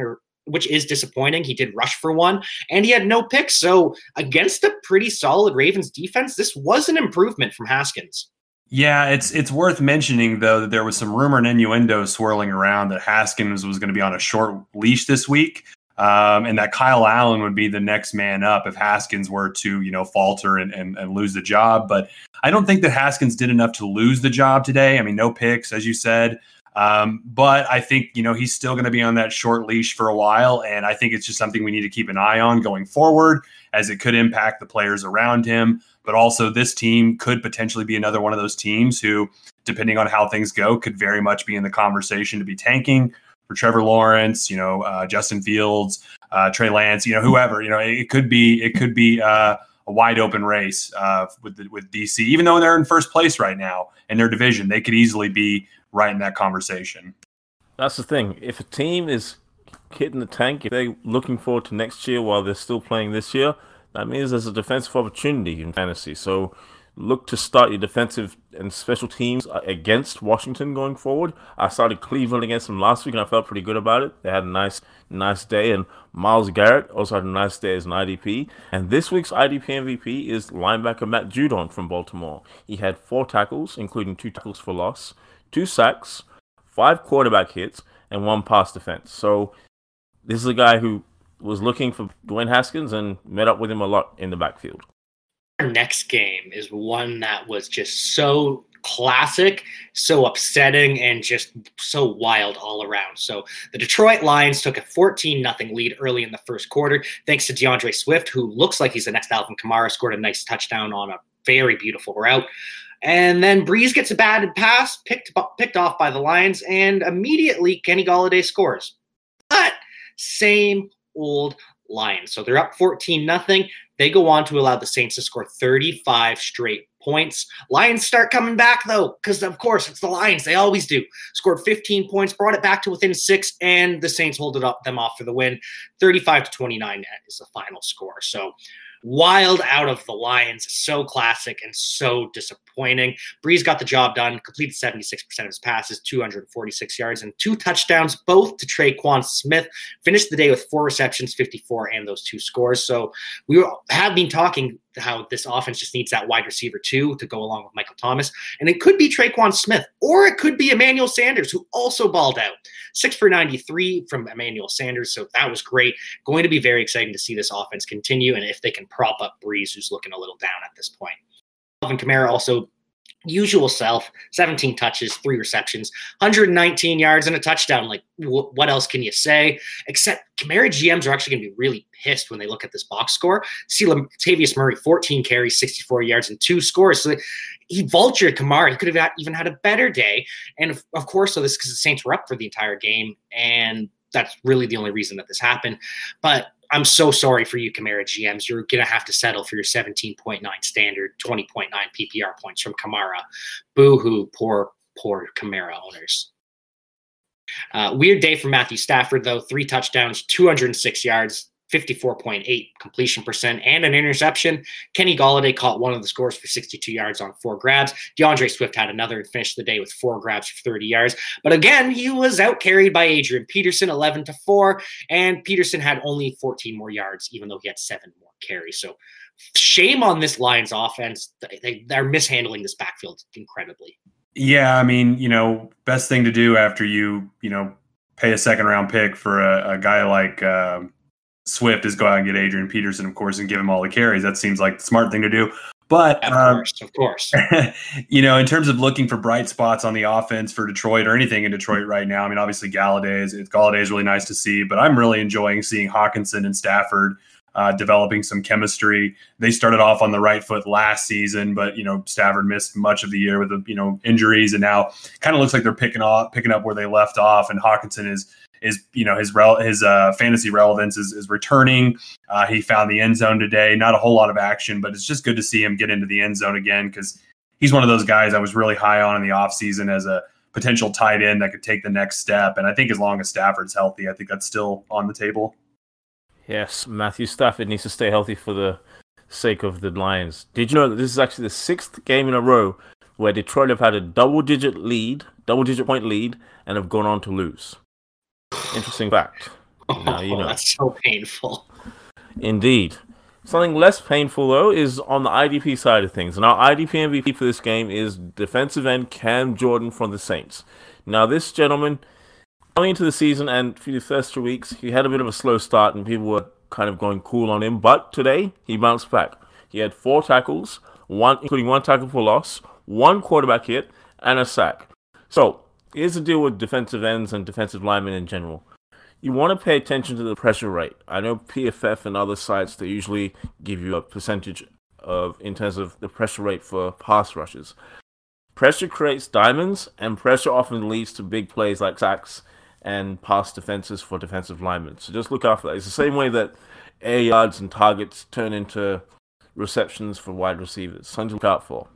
[SPEAKER 1] which is disappointing. He did rush for one and he had no picks. So, against a pretty solid Ravens defense, this was an improvement from Haskins.
[SPEAKER 2] Yeah, it's it's worth mentioning though that there was some rumor and innuendo swirling around that Haskins was going to be on a short leash this week, um, and that Kyle Allen would be the next man up if Haskins were to you know falter and, and, and lose the job. But I don't think that Haskins did enough to lose the job today. I mean, no picks, as you said. Um, but I think you know he's still going to be on that short leash for a while, and I think it's just something we need to keep an eye on going forward, as it could impact the players around him. But also, this team could potentially be another one of those teams who, depending on how things go, could very much be in the conversation to be tanking for Trevor Lawrence, you know, uh, Justin Fields, uh, Trey Lance, you know, whoever. You know, it, could be it could be uh, a wide open race uh, with the, with DC, even though they're in first place right now in their division. They could easily be right in that conversation.
[SPEAKER 3] That's the thing. If a team is hitting the tank, if they're looking forward to next year while they're still playing this year, that means there's a defensive opportunity in fantasy. So look to start your defensive and special teams against Washington going forward. I started Cleveland against them last week, and I felt pretty good about it. They had a nice, nice day, and Myles Garrett also had a nice day as an IDP. And this week's IDP MVP is linebacker Matt Judon from Baltimore. He had four tackles, including two tackles for loss, two sacks, five quarterback hits, and one pass defense. So this is a guy who was looking for Dwayne Haskins and met up with him a lot in the backfield.
[SPEAKER 1] Our next game is one that was just so classic, so upsetting, and just so wild all around. So the Detroit Lions took a 14 0 lead early in the first quarter, thanks to D'Andre Swift, who looks like he's the next Alvin Kamara, scored a nice touchdown on a very beautiful route. And then Brees gets a bad pass picked picked off by the Lions, and immediately Kenny Golladay scores. But same old Lions. So they're up 14 nothing. They go on to allow the Saints to score 35 straight points. Lions start coming back though, because of course it's the Lions. They always do. Scored 15 points, brought it back to within six, and the Saints hold it up them off for the win. 35 to 29 is the final score. So wild out of the Lions. So classic and so disappointing. Brees got the job done, completed 76% of his passes, 246 yards, and two touchdowns, both to Tre'Quan Smith. Finished the day with four receptions, 54, and those two scores. So we have been talking how this offense just needs that wide receiver too to go along with Michael Thomas. And it could be Tre'Quan Smith, or it could be Emmanuel Sanders, who also balled out. Six for 93 from Emmanuel Sanders. So that was great. Going to be very exciting to see this offense continue and if they can prop up Brees, who's looking a little down at this point. Alvin Kamara also usual self 17 touches three receptions 119 yards and a touchdown. Like wh- what else can you say? Except Kamara gms are actually going to be really pissed when they look at this box score. See Latavius Murray 14 carries 64 yards and two scores. So he vultured Kamara. He could have even had a better day. And of, of course so this because the Saints were up for the entire game and that's really the only reason that this happened. But I'm so sorry for you, Kamara GMs. You're going to have to settle for your 17.9 standard, 20.9 PPR points from Kamara. Boo hoo, poor, poor Kamara owners. Uh, weird day for Matthew Stafford, though. Three touchdowns, 206 yards, 54.8 completion percent, and an interception. Kenny Golladay caught one of the scores for 62 yards on four grabs. D'Andre Swift had another and finished the day with four grabs for 30 yards. But again, he was out carried by Adrian Peterson, 11 to 4, and Peterson had only 14 more yards, even though he had seven more carries. So shame on this Lions offense. They, they're mishandling this backfield incredibly.
[SPEAKER 2] Yeah, I mean, you know, best thing to do after you, you know, pay a second round pick for a, a guy like. Uh, Swift is go out and get Adrian Peterson, of course, and give him all the carries. That seems like the smart thing to do. But
[SPEAKER 1] of um, course, of course, [LAUGHS]
[SPEAKER 2] you know, in terms of looking for bright spots on the offense for Detroit or anything in Detroit right now, I mean, obviously Golladay is Golladay is really nice to see, but I'm really enjoying seeing Hockenson and Stafford uh, developing some chemistry. They started off on the right foot last season, but you know Stafford missed much of the year with the you know injuries, and now kind of looks like they're picking off picking up where they left off. And Hockenson is is you know his rel- his uh, fantasy relevance is, is returning. Uh, he found the end zone today. Not a whole lot of action, but it's just good to see him get into the end zone again because he's one of those guys I was really high on in the offseason as a potential tight end that could take the next step. And I think as long as Stafford's healthy, I think that's still on the table.
[SPEAKER 3] Yes, Matthew Stafford needs to stay healthy for the sake of the Lions. Did you know that this is actually the sixth game in a row where Detroit have had a double digit lead, double digit point lead, and have gone on to lose? Interesting fact. [LAUGHS]
[SPEAKER 1] Oh, you know. That's so painful.
[SPEAKER 3] Indeed. Something less painful though is on the IDP side of things. And our IDP MVP for this game is defensive end Cam Jordan from the Saints. Now this gentleman coming into the season and for the first two weeks, he had a bit of a slow start and people were kind of going cool on him. But today he bounced back. He had four tackles, one including one tackle for loss, one quarterback hit, and a sack. So here's the deal with defensive ends and defensive linemen in general. You want to pay attention to the pressure rate. I know PFF and other sites they usually give you a percentage of in terms of the pressure rate for pass rushes. Pressure creates diamonds, and pressure often leads to big plays like sacks and pass defenses for defensive linemen. So just look for that. It's the same way that air yards and targets turn into receptions for wide receivers. Something to look out for.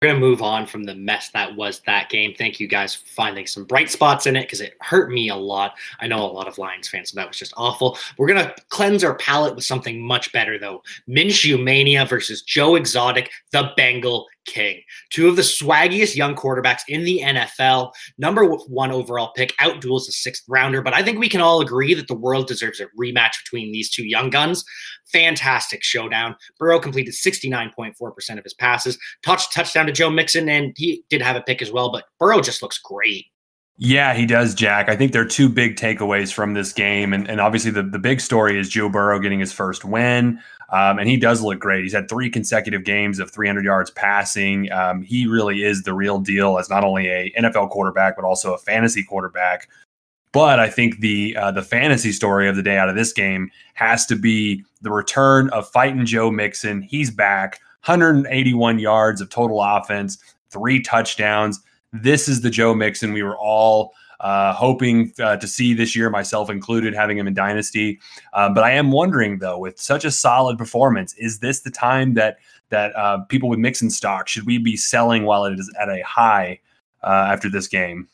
[SPEAKER 1] We're going to move on from the mess that was that game. Thank you guys for finding some bright spots in it because it hurt me a lot. I know a lot of Lions fans, so that was just awful. We're going to cleanse our palate with something much better, though. Minshew Mania versus Joe Exotic, the Bengal King. Two of the swaggiest young quarterbacks in the NFL. Number one overall pick, outduels the sixth rounder. But I think we can all agree that the world deserves a rematch between these two young guns. Fantastic showdown. Burrow completed 69.4% of his passes, touch touchdown to Joe Mixon, and he did have a pick as well, but Burrow just looks great.
[SPEAKER 2] Yeah, he does, Jack. I think there are two big takeaways from this game. And, and obviously, the, the big story is Joe Burrow getting his first win. Um, and he does look great. He's had three consecutive games of 300 yards passing. Um, he really is the real deal as not only a NFL quarterback, but also a fantasy quarterback. But I think the uh, the fantasy story of the day out of this game has to be the return of fighting Joe Mixon. He's back, 181 yards of total offense, three touchdowns. This is the Joe Mixon we were all uh, hoping uh, to see this year, myself included, having him in Dynasty. Um, but I am wondering, though, with such a solid performance, is this the time that that uh, people with Mixon stock should we be selling while it is at a high uh, after this game?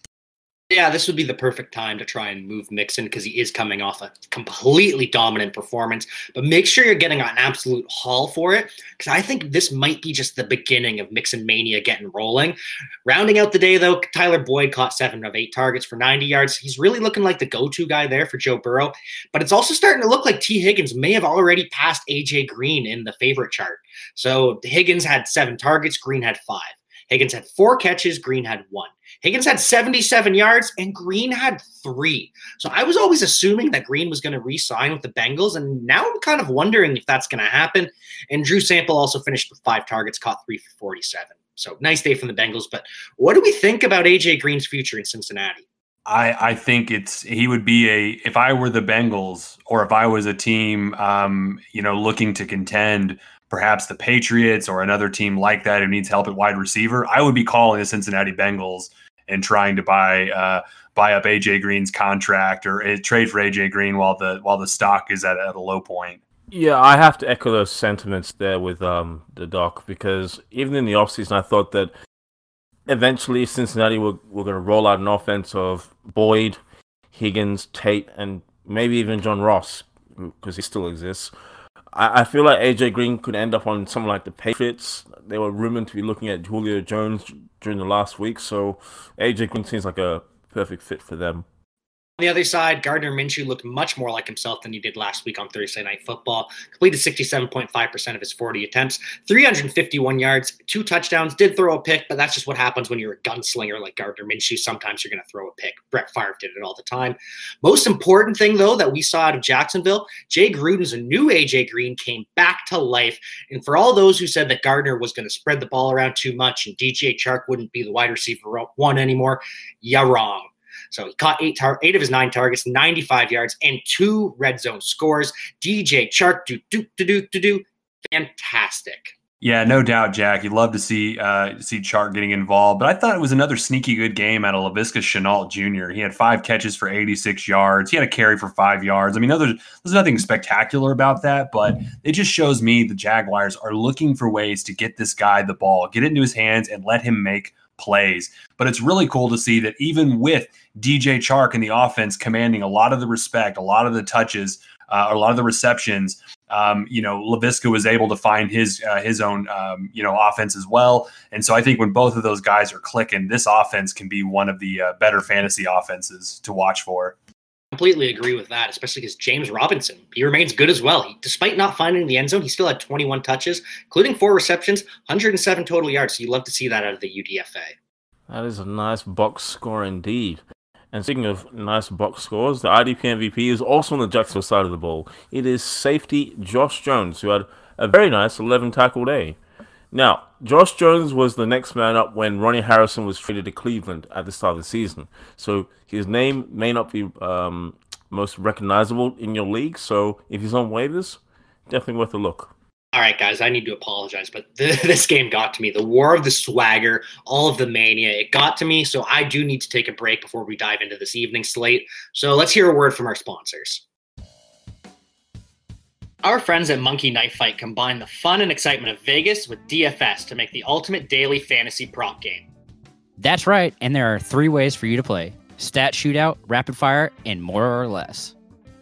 [SPEAKER 1] Yeah, this would be the perfect time to try and move Mixon because he is coming off a completely dominant performance. But make sure you're getting an absolute haul for it because I think this might be just the beginning of Mixon mania getting rolling. Rounding out the day, though, Tyler Boyd caught seven of eight targets for 90 yards. He's really looking like the go to guy there for Joe Burrow. But it's also starting to look like Tee Higgins may have already passed AJ Green in the favorite chart. So Higgins had seven targets, Green had five. Higgins had four catches, Green had one. Higgins had 77 yards and Green had three. So I was always assuming that Green was going to re sign with the Bengals. And now I'm kind of wondering if that's going to happen. And Drew Sample also finished with five targets, caught three for 47. So nice day from the Bengals. But what do we think about AJ Green's future in Cincinnati?
[SPEAKER 2] I, I think it's he would be a if I were the Bengals or if I was a team um, you know looking to contend perhaps the Patriots or another team like that who needs help at wide receiver I would be calling the Cincinnati Bengals and trying to buy uh, buy up AJ Green's contract or uh, trade for AJ Green while the while the stock is at, at a low point.
[SPEAKER 3] Yeah, I have to echo those sentiments there with um, the doc because even in the offseason, I thought that eventually Cincinnati were, were going to roll out an offense of Boyd, Higgins, Tate, and maybe even John Ross because he still exists. I, I feel like AJ Green could end up on something like the Patriots. They were rumored to be looking at Julio Jones during the last week, so AJ Green seems like a perfect fit for them.
[SPEAKER 1] On the other side, Gardner Minshew looked much more like himself than he did last week on Thursday Night Football. Completed 67.5% of his 40 attempts, 351 yards, two touchdowns. Did throw a pick, but that's just what happens when you're a gunslinger like Gardner Minshew. Sometimes you're going to throw a pick. Brett Favre did it all the time. Most important thing, though, that we saw out of Jacksonville, Jay Gruden's a new AJ Green came back to life. And for all those who said that Gardner was going to spread the ball around too much and DJ Chark wouldn't be the wide receiver one anymore, you're wrong. So he caught eight tar- eight of his nine targets, 95 yards, and two red zone scores. DJ Chark, do do do do do do, fantastic.
[SPEAKER 2] Yeah, no doubt, Jack. You'd love to see uh, see Chark getting involved, but I thought it was another sneaky good game out of Laviska Shenault Jr. He had five catches for 86 yards. He had a carry for five yards. I mean, there's, there's nothing spectacular about that, but it just shows me the Jaguars are looking for ways to get this guy the ball, get it into his hands, and let him make plays. But it's really cool to see that even with DJ Chark in the offense commanding a lot of the respect, a lot of the touches, uh, a lot of the receptions, um, you know, Laviska was able to find his uh, his own um, you know offense as well. And so I think when both of those guys are clicking, this offense can be one of the uh, better fantasy offenses to watch for.
[SPEAKER 1] Completely agree with that, especially because James Robinson he remains good as well. He, despite not finding the end zone, he still had 21 touches, including four receptions, 107 total yards. So you love to see that out of the UDFA.
[SPEAKER 3] That is a nice box score indeed. And speaking of nice box scores, the IDP MVP is also on the Jacksonville side of the ball. It is safety Josh Jones, who had a very nice 11 tackle day. Now, Josh Jones was the next man up when Ronnie Harrison was traded to Cleveland at the start of the season. So his name may not be um, most recognizable in your league. So if he's on waivers, definitely worth a look.
[SPEAKER 1] All right, guys, I need to apologize, but th- [LAUGHS] this game got to me. The war of the swagger, all of the mania, it got to me. So I do need to take a break before we dive into this evening slate. So let's hear a word from our sponsors. Our friends at Monkey Knife Fight combine the fun and excitement of Vegas with DFS to make the ultimate daily fantasy prop game.
[SPEAKER 4] That's right, and there are three ways for you to play stat shootout, rapid fire, and more or less.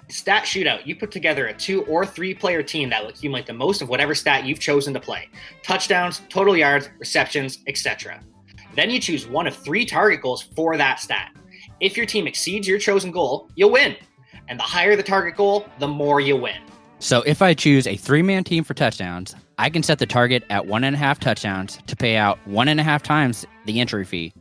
[SPEAKER 1] Stat Shootout, you put together a two or three player team that will accumulate the most of whatever stat you've chosen to play touchdowns, total yards, receptions, etc. Then you choose one of three target goals for that stat. If your team exceeds your chosen goal, you'll win. And the higher the target goal, the more you win.
[SPEAKER 4] So if I choose a three man team for touchdowns, I can set the target at one and a half touchdowns to pay out one and a half times the entry fee.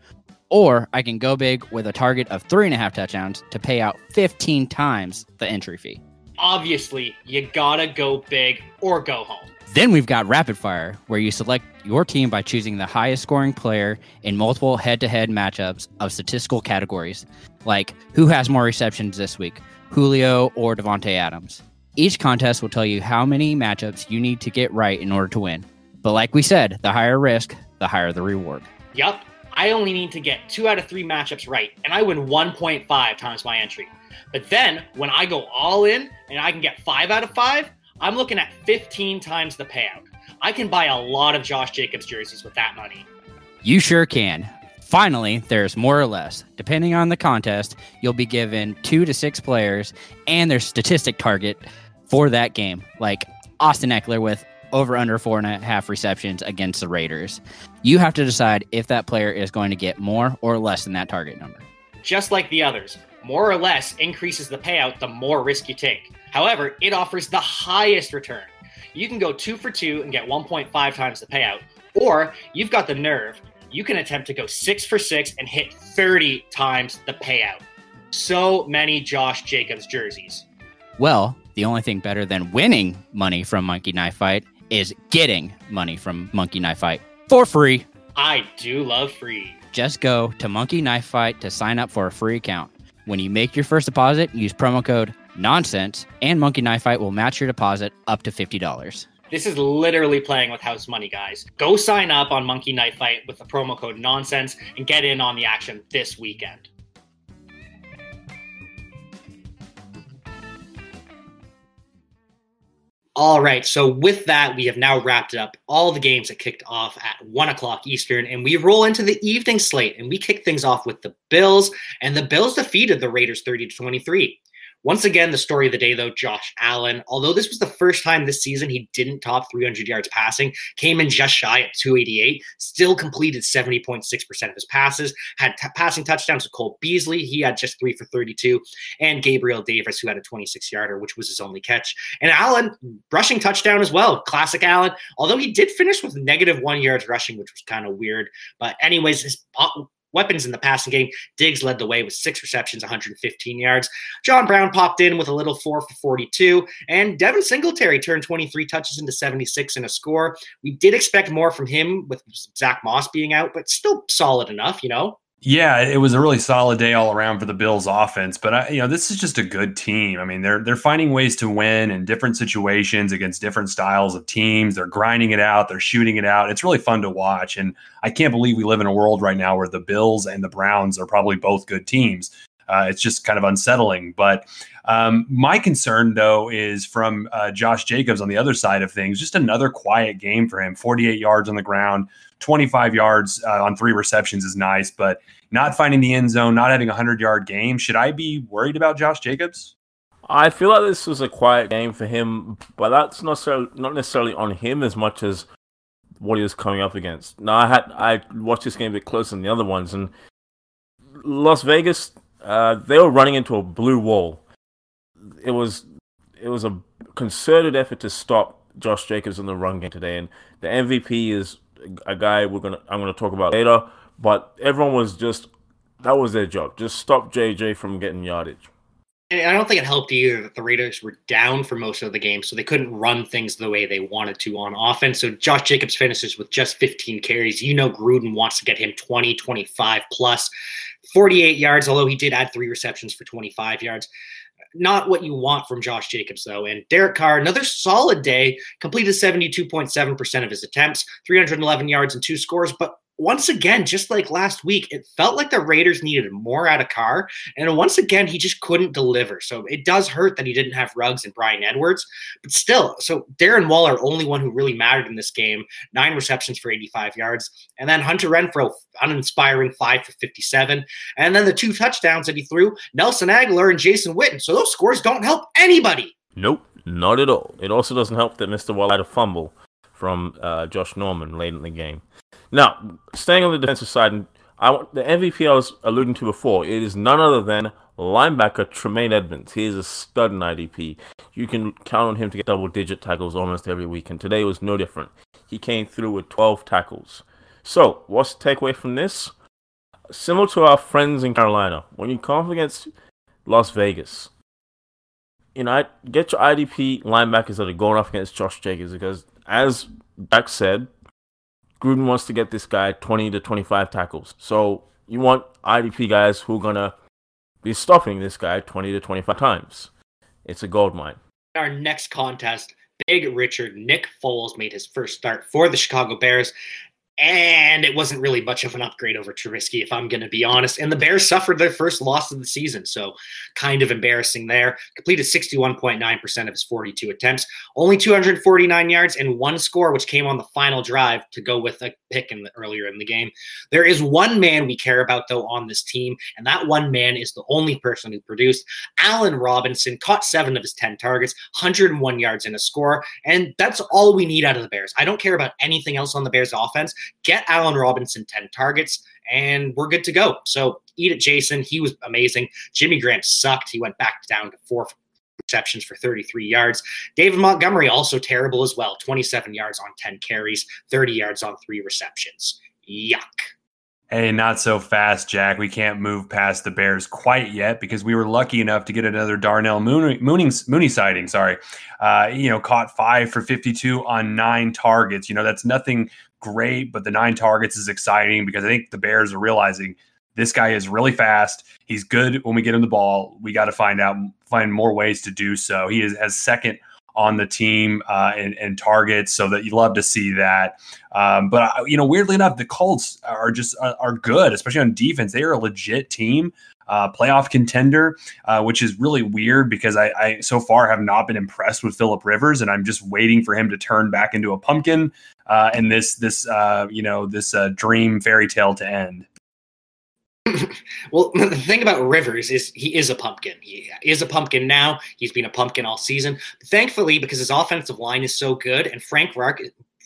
[SPEAKER 4] Or I can go big with a target of three and a half touchdowns to pay out 15 times the entry fee.
[SPEAKER 1] Obviously, you gotta go big or go home.
[SPEAKER 4] Then we've got Rapid Fire, where you select your team by choosing the highest scoring player in multiple head to head matchups of statistical categories, like who has more receptions this week, Julio or Davante Adams. Each contest will tell you how many matchups you need to get right in order to win. But like we said, the higher risk, the higher the reward.
[SPEAKER 1] Yup, I only need to get two out of three matchups right, and I win 1.5 times my entry. But then when I go all in and I can get five out of five, I'm looking at 15 times the payout. I can buy a lot of Josh Jacobs jerseys with that money.
[SPEAKER 4] You sure can. Finally, there's more or less. Depending on the contest, you'll be given two to six players and their statistic target for that game, like Austin Ekeler with over under four and a half receptions against the Raiders. You have to decide if that player is going to get more or less than that target number.
[SPEAKER 1] Just like the others, more or less increases the payout the more risk you take. However, it offers the highest return. You can go two for two and get 1.5 times the payout, or you've got the nerve. You can attempt to go six for six and hit 30 times the payout. So many Josh Jacobs jerseys.
[SPEAKER 4] Well, the only thing better than winning money from Monkey Knife Fight is getting money from Monkey Knife Fight for free.
[SPEAKER 1] I do love free.
[SPEAKER 4] Just go to Monkey Knife Fight to sign up for a free account. When you make your first deposit, use promo code nonsense, and Monkey Knife Fight will match your deposit up to $50.
[SPEAKER 1] This is literally playing with house money, guys. Go sign up on Monkey Knife Fight with the promo code nonsense and get in on the action this weekend. All right, so with that, we have now wrapped up all the games that kicked off at one o'clock Eastern, and we roll into the evening slate, and we kick things off with the Bills, and the Bills defeated the Raiders 30 to 23. Once again, the story of the day, though, Josh Allen. Although this was the first time this season he didn't top 300 yards passing, came in just shy at 288, still completed 70.6% of his passes, had t- passing touchdowns to Cole Beasley. He had just three for 32, and Gabriel Davis, who had a 26 yarder, which was his only catch. And Allen, rushing touchdown as well. Classic Allen, although he did finish with negative one yards rushing, which was kind of weird. But, anyways, his weapons in the passing game. Diggs led the way with six receptions, 115 yards. John Brown popped in with a little four for 42, and Devin Singletary turned 23 touches into 76 in a score. We did expect more from him with Zack Moss being out, but still solid enough, you know.
[SPEAKER 2] Yeah, it was a really solid day all around for the Bills offense, but I, you know, this is just a good team. I mean, they're they're finding ways to win in different situations against different styles of teams. They're grinding it out, they're shooting it out. It's really fun to watch and I can't believe we live in a world right now where the Bills and the Browns are probably both good teams. Uh, it's just kind of unsettling. But um, my concern, though, is from uh, Josh Jacobs on the other side of things. Just another quiet game for him 48 yards on the ground, 25 yards uh, on three receptions is nice, but not finding the end zone, not having a 100 yard game. Should I be worried about Josh Jacobs?
[SPEAKER 3] I feel like this was a quiet game for him, but that's not so not necessarily on him as much as what he was coming up against. Now I had I watched this game a bit closer than the other ones, and Las Vegas uh, they were running into a blue wall. It was it was a concerted effort to stop Josh Jacobs in the run game today, and the MVP is a guy we're gonna I'm gonna talk about later. But everyone was just that was their job. Just stop JJ from getting yardage.
[SPEAKER 1] And I don't think it helped either that the Raiders were down for most of the game, so they couldn't run things the way they wanted to on offense. So Josh Jacobs finishes with just 15 carries. You know Gruden wants to get him 20, 25 48 yards, although he did add three receptions for 25 yards. Not what you want from Josh Jacobs, though. And Derek Carr, another solid day, completed 72.7% of his attempts, 311 yards and two scores. But once again, just like last week, it felt like the Raiders needed more out of Carr. And once again, he just couldn't deliver. So it does hurt that he didn't have Ruggs and Bryan Edwards. But still, so Darren Waller, only one who really mattered in this game, nine receptions for 85 yards. And then Hunter Renfrow, uninspiring, five for 57. And then the two touchdowns that he threw, Nelson Agholor and Jason Witten. So those scores don't help anybody.
[SPEAKER 3] Nope, not at all. It also doesn't help that Mr. Waller had a fumble from uh, Josh Norman late in the game. Now, staying on the defensive side, I the MVP I was alluding to before. It is none other than linebacker Tremaine Edmunds. He is a stud in IDP. You can count on him to get double-digit tackles almost every week, and today was no different. He came through with 12 tackles. So, what's the takeaway from this? Similar to our friends in Carolina, when you come up against Las Vegas, you know, get your IDP linebackers that are going up against Josh Jacobs because, as Jack said, Gruden wants to get this guy 20 to 25 tackles. So you want IDP guys who are to be stopping this guy 20 to 25 times. It's a gold mine.
[SPEAKER 1] Our next contest, Big Richard Nick Foles made his first start for the Chicago Bears and it wasn't really much of an upgrade over Trubisky, if I'm going to be honest. And the Bears suffered their first loss of the season, so kind of embarrassing there. Completed 61.9% of his 42 attempts, only 249 yards and one score, which came on the final drive to go with a pick in the, earlier in the game. There is one man we care about though on this team, and that one man is the only person who produced. Allen Robinson caught seven of his 10 targets, 101 yards and a score, and that's all we need out of the Bears. I don't care about anything else on the Bears offense get Allen Robinson 10 targets, and we're good to go. So eat it, Jason. He was amazing. Jimmy Graham sucked. He went back down to four receptions for 33 yards. David Montgomery also terrible as well 27 yards on 10 carries, 30 yards on three receptions. Yuck.
[SPEAKER 2] Hey, not so fast, Jack. We can't move past the Bears quite yet because we were lucky enough to get another Darnell Mooney, Mooney, Mooney sighting. Sorry, uh, you know, caught five for 52 on nine targets. You know, that's nothing great, but the nine targets is exciting because I think the Bears are realizing this guy is really fast. He's good when we get him the ball. We got to find out, find more ways to do so. He is has second on the team uh, and, and, targets, so that you love to see that. Um, but uh, you know, weirdly enough, the Colts are just uh, are good, especially on defense. They are a legit team. Uh, playoff contender, uh, which is really weird because I, I, so far have not been impressed with Philip Rivers, and I'm just waiting for him to turn back into a pumpkin uh, and this this you know this dream fairy tale to end. [LAUGHS]
[SPEAKER 1] well, [LAUGHS] the thing about Rivers is he is a pumpkin. He is a pumpkin now. He's been a pumpkin all season. Thankfully, because his offensive line is so good, and Frank Reich,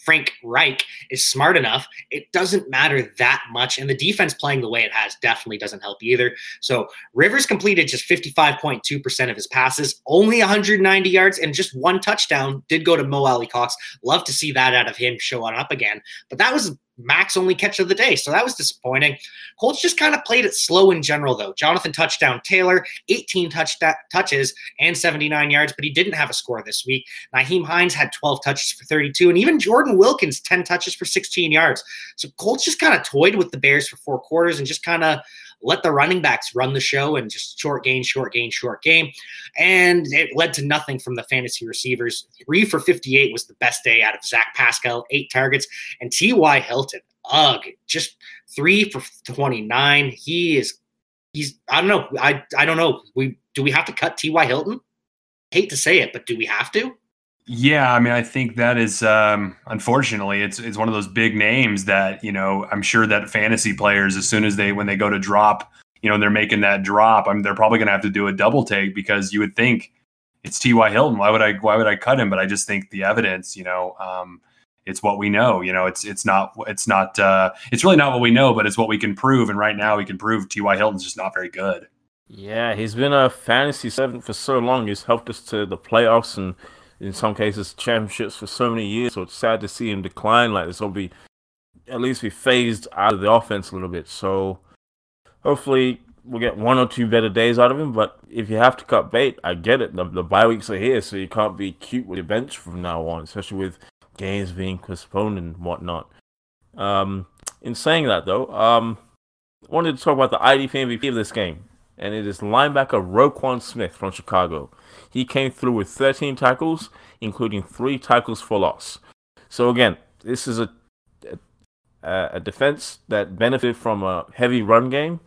[SPEAKER 1] Frank Reich is smart enough, it doesn't matter that much. And the defense playing the way it has definitely doesn't help either. So Rivers completed just 55.2% of his passes, only 190 yards, and just one touchdown did go to Mo Alie-Cox. Love to see that out of him showing up again. But that was Max only catch of the day. So that was disappointing. Colts just kind of played it slow in general, though. Jonathan touchdown Taylor, 18 touch touches and 79 yards, but he didn't have a score this week. Nyheim Hines had 12 touches for 32, and even Jordan Wilkins, 10 touches for 16 yards. So Colts just kind of toyed with the Bears for four quarters and just kind of let the running backs run the show and just short gain, short gain, short game. And it led to nothing from the fantasy receivers. Three for 58 was the best day out of Zach Pascal, eight targets, and T.Y. Hilton. Ugh, just three for 29. He is, he's, I don't know. I, I don't know. We, do we have to cut T.Y. Hilton? Hate to say it, but do we have to?
[SPEAKER 2] Yeah, I mean, I think that is um, unfortunately it's it's one of those big names that you know I'm sure that fantasy players as soon as they when they go to drop, you know, they're making that drop. I they're probably going to have to do a double take because you would think it's T.Y. Hilton. Why would I why would I cut him? But I just think the evidence, you know, um, it's what we know. You know, it's it's not it's not uh, it's really not what we know, but it's what we can prove. And right now, we can prove T.Y. Hilton's just not very good.
[SPEAKER 3] Yeah, he's been a fantasy seven for so long. He's helped us to the playoffs and in some cases championships for so many years. So it's sad to see him decline like this. He'll be at least be phased out of the offense a little bit. So hopefully we'll get one or two better days out of him. But if you have to cut bait, I get it. The, the bye weeks are here, so you can't be cute with your bench from now on, especially with games being postponed and whatnot. Um, in saying that, though, um, I wanted to talk about the IDP MVP of this game, and it is linebacker Roquan Smith from Chicago. He came through with 13 tackles, including three tackles for loss. So again, this is a a, a defense that benefited from a heavy run game,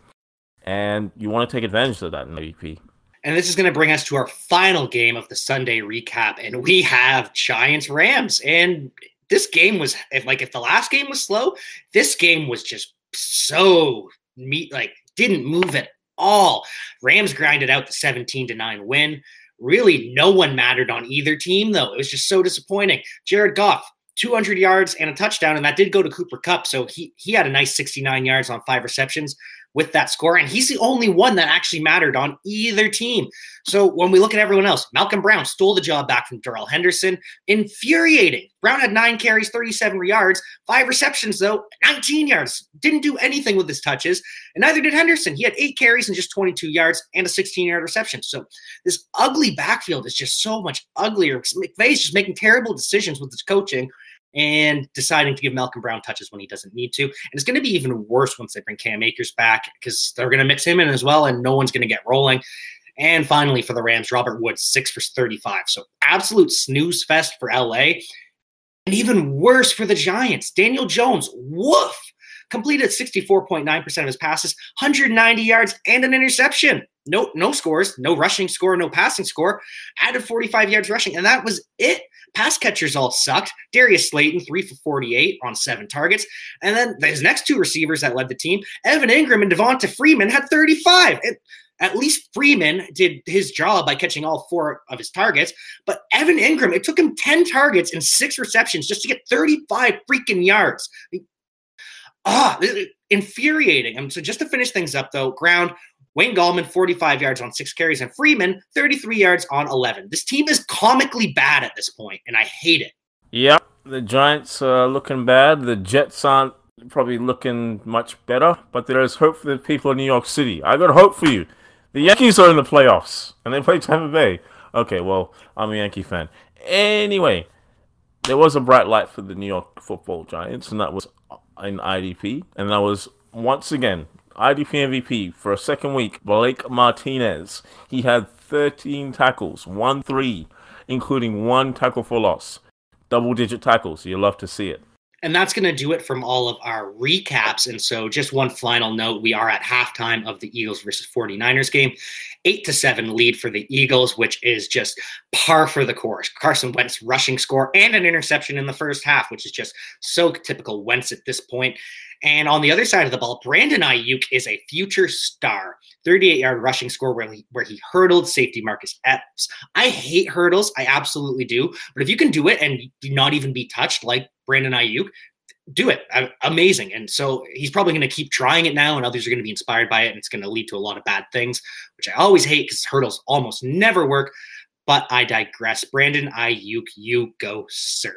[SPEAKER 3] and you want to take advantage of that in ADP.
[SPEAKER 1] And this is going to bring us to our final game of the Sunday recap, and we have Giants Rams. And this game was if like if the last game was slow, this game was just so meat like didn't move at all. Rams grinded out the 17 to 9 win. Really, no one mattered on either team, though. It was just so disappointing. Jared Goff, 200 yards and a touchdown, and that did go to Cooper Kupp. So he he had a nice 69 yards on five receptions with that score. And he's the only one that actually mattered on either team. So when we look at everyone else, Malcolm Brown stole the job back from Darrell Henderson. Infuriating. Brown had nine carries, 37 yards, five receptions, though, 19 yards. Didn't do anything with his touches. And neither did Henderson. He had eight carries and just 22 yards and a 16 yard reception. So this ugly backfield is just so much uglier. McVay's just making terrible decisions with his coaching and deciding to give Malcolm Brown touches when he doesn't need to. And it's going to be even worse once they bring Cam Akers back because they're going to mix him in as well, and no one's going to get rolling. And finally, for the Rams, Robert Woods, six for 35. So absolute snooze fest for LA. And even worse for the Giants. Daniel Jones, woof, completed 64.9% of his passes, 190 yards, and an interception. No, no scores, no rushing score, no passing score. Added 45 yards rushing, and that was it. Pass catchers all sucked. Darius Slayton, three for 48 on seven targets. And then his next two receivers that led the team, Evan Engram and Devonta Freeman, had 35. It, at least Freeman did his job by catching all four of his targets. But Evan Engram, it took him 10 targets and six receptions just to get 35 freaking yards. Ah, infuriating. And so just to finish things up, though, ground Wayne Gallman, 45 yards on six carries, and Freeman, 33 yards on 11. This team is comically bad at this point, and I hate it.
[SPEAKER 3] Yep, the Giants are looking bad. The Jets aren't probably looking much better, but there is hope for the people of New York City. I got hope for you. The Yankees are in the playoffs, and they play Tampa Bay. Okay, well, I'm a Yankee fan. Anyway, there was a bright light for the New York football Giants, and that was in IDP, and that was once again IDP MVP for a second week, Blake Martinez. He had 13 tackles, 1 3, including one tackle for loss. Double digit tackles. You love to see it.
[SPEAKER 1] And that's going to do it from all of our recaps. And so, just one final note we are at halftime of the Eagles versus 49ers game. Eight to seven lead for the Eagles, which is just par for the course. Carson Wentz rushing score and an interception in the first half, which is just so typical Wentz at this point. And on the other side of the ball, Brandon Aiyuk is a future star. 38 yard rushing score where he, where he hurdled safety Marcus Epps. I hate hurdles. I absolutely do. But if you can do it and not even be touched like Brandon Aiyuk, do it. Amazing. And so he's probably going to keep trying it now, and others are going to be inspired by it, and it's going to lead to a lot of bad things, which I always hate because hurdles almost never work. But I digress. Brandon Aiyuk, you go, sir.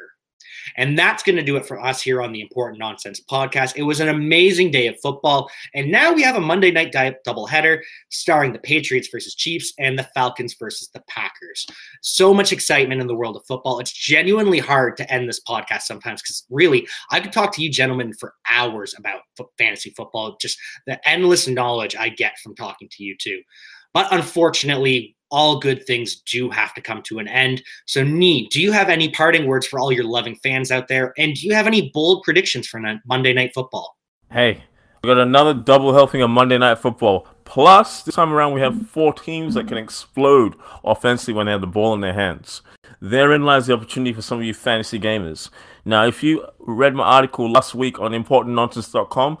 [SPEAKER 1] And that's going to do it for us here on the Important Nonsense podcast. It was an amazing day of football. And now we have a Monday night doubleheader starring the Patriots versus Chiefs and the Falcons versus the Packers. So much excitement in the world of football. It's genuinely hard to end this podcast sometimes because really, I could talk to you gentlemen for hours about fantasy football, just the endless knowledge I get from talking to you too. But unfortunately, all good things do have to come to an end. So, Nee, do you have any parting words for all your loving fans out there? And do you have any bold predictions for Monday Night Football?
[SPEAKER 3] Hey, we got another double helping of Monday Night Football. Plus, this time around, we have four teams that can explode offensively when they have the ball in their hands. Therein lies the opportunity for some of you fantasy gamers. Now, if you read my article last week on importantnonsense.com,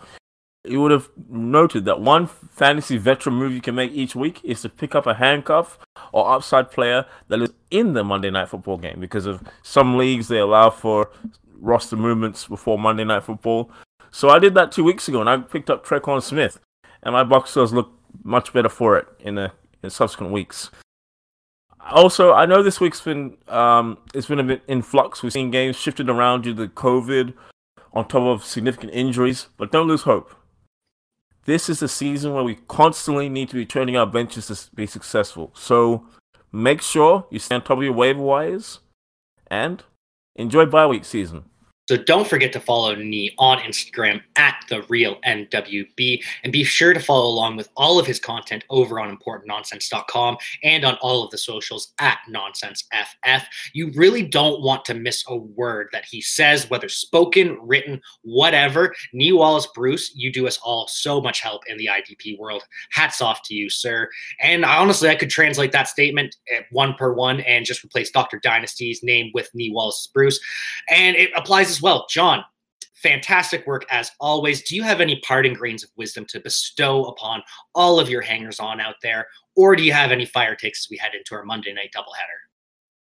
[SPEAKER 3] you would have noted that one fantasy veteran move you can make each week is to pick up a handcuff or upside player that is in the Monday Night Football game because of some leagues they allow for roster movements before Monday Night Football. So I did that two weeks ago and I picked up Tre'Quan Smith, and my box scores look much better for it in the in subsequent weeks. Also, I know this week's been um, it's been a bit in flux. We've seen games shifted around due to COVID, on top of significant injuries. But don't lose hope this is a season where we constantly need to be turning our benches to be successful. So make sure you stay on top of your waiver wires and enjoy bye week season.
[SPEAKER 1] So don't forget to follow me on Instagram at the real NWB and be sure to follow along with all of his content over on importantnonsense.com and on all of the socials at nonsenseff. You really don't want to miss a word that he says, whether spoken, written, whatever. Nee Wallace Bruce, you do us all so much help in the IDP world. Hats off to you, sir. And honestly, I could translate that statement at one per one and just replace Dr. Dynasty's name with Nee Wallace Bruce. And it applies as well. John, fantastic work as always. Do you have any parting grains of wisdom to bestow upon all of your hangers on out there? Or do you have any fire takes as we head into our Monday night doubleheader?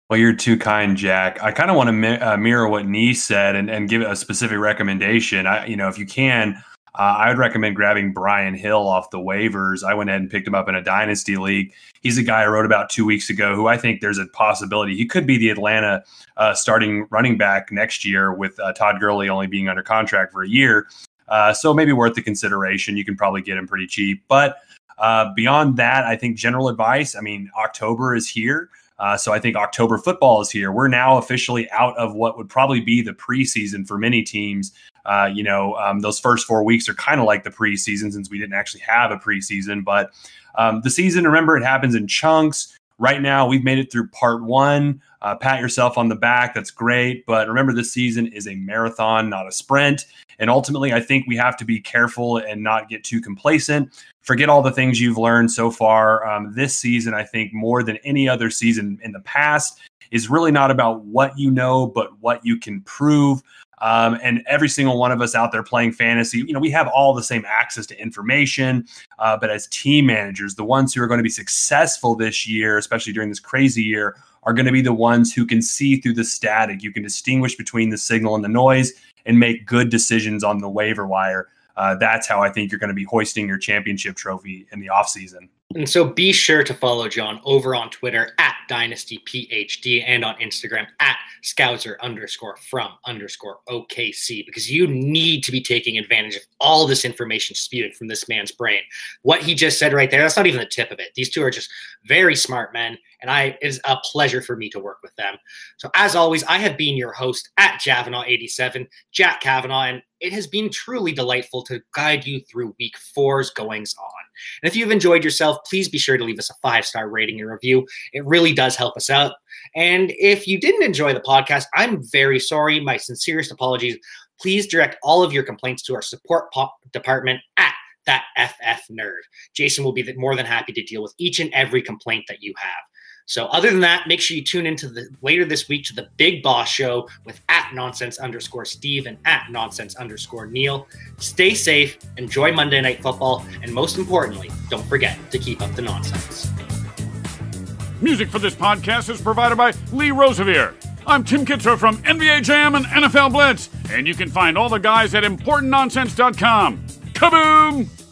[SPEAKER 2] Well, you're too kind, Jack. I kind of want to mi- uh, mirror what Nee said and, and give a specific recommendation. I, you know, if you can, uh, I would recommend grabbing Brian Hill off the waivers. I went ahead and picked him up in a dynasty league. He's a guy I wrote about two weeks ago who I think there's a possibility he could be the Atlanta uh, starting running back next year with uh, Todd Gurley only being under contract for a year. Uh, so maybe worth the consideration. You can probably get him pretty cheap. But uh, beyond that, I think general advice. I mean, October is here. Uh, so I think October football is here. We're now officially out of what would probably be the preseason for many teams. Uh, you know, um, those first four weeks are kind of like the preseason since we didn't actually have a preseason. But um, the season, remember, it happens in chunks. Right now, we've made it through part one. Uh, pat yourself on the back. That's great. But remember, this season is a marathon, not a sprint. And ultimately, I think we have to be careful and not get too complacent. Forget all the things you've learned so far. Um, this season, I think, more than any other season in the past, is really not about what you know, but what you can prove. Um, and every single one of us out there playing fantasy, you know, we have all the same access to information. Uh, but as team managers, the ones who are going to be successful this year, especially during this crazy year, are going to be the ones who can see through the static. You can distinguish between the signal and the noise and make good decisions on the waiver wire. Uh, that's how I think you're going to be hoisting your championship trophy in the offseason.
[SPEAKER 1] And so be sure to follow John over on Twitter at DynastyPHD and on Instagram at Scouser underscore from underscore OKC because you need to be taking advantage of all this information spewing from this man's brain. What he just said right there, that's not even the tip of it. These two are just very smart men, and I it is a pleasure for me to work with them. So as always, I have been your host at Javanaugh87, Jack Kavanaugh, and it has been truly delightful to guide you through week four's goings on. And if you've enjoyed yourself, please be sure to leave us a five star rating and review. It really does help us out. And if you didn't enjoy the podcast, I'm very sorry. My sincerest apologies. Please direct all of your complaints to our support po- department at that FF nerd. Jason will be more than happy to deal with each and every complaint that you have. So, other than that, make sure you tune into the later this week to the Big Boss Show with at nonsense underscore Steve and at nonsense underscore Neil. Stay safe, enjoy Monday Night Football, and most importantly, don't forget to keep up the nonsense.
[SPEAKER 5] Music for this podcast is provided by Lee Rosevere. I'm Tim Kitzrow from NBA Jam and NFL Blitz, and you can find all the guys at ImportantNonsense.com. Kaboom!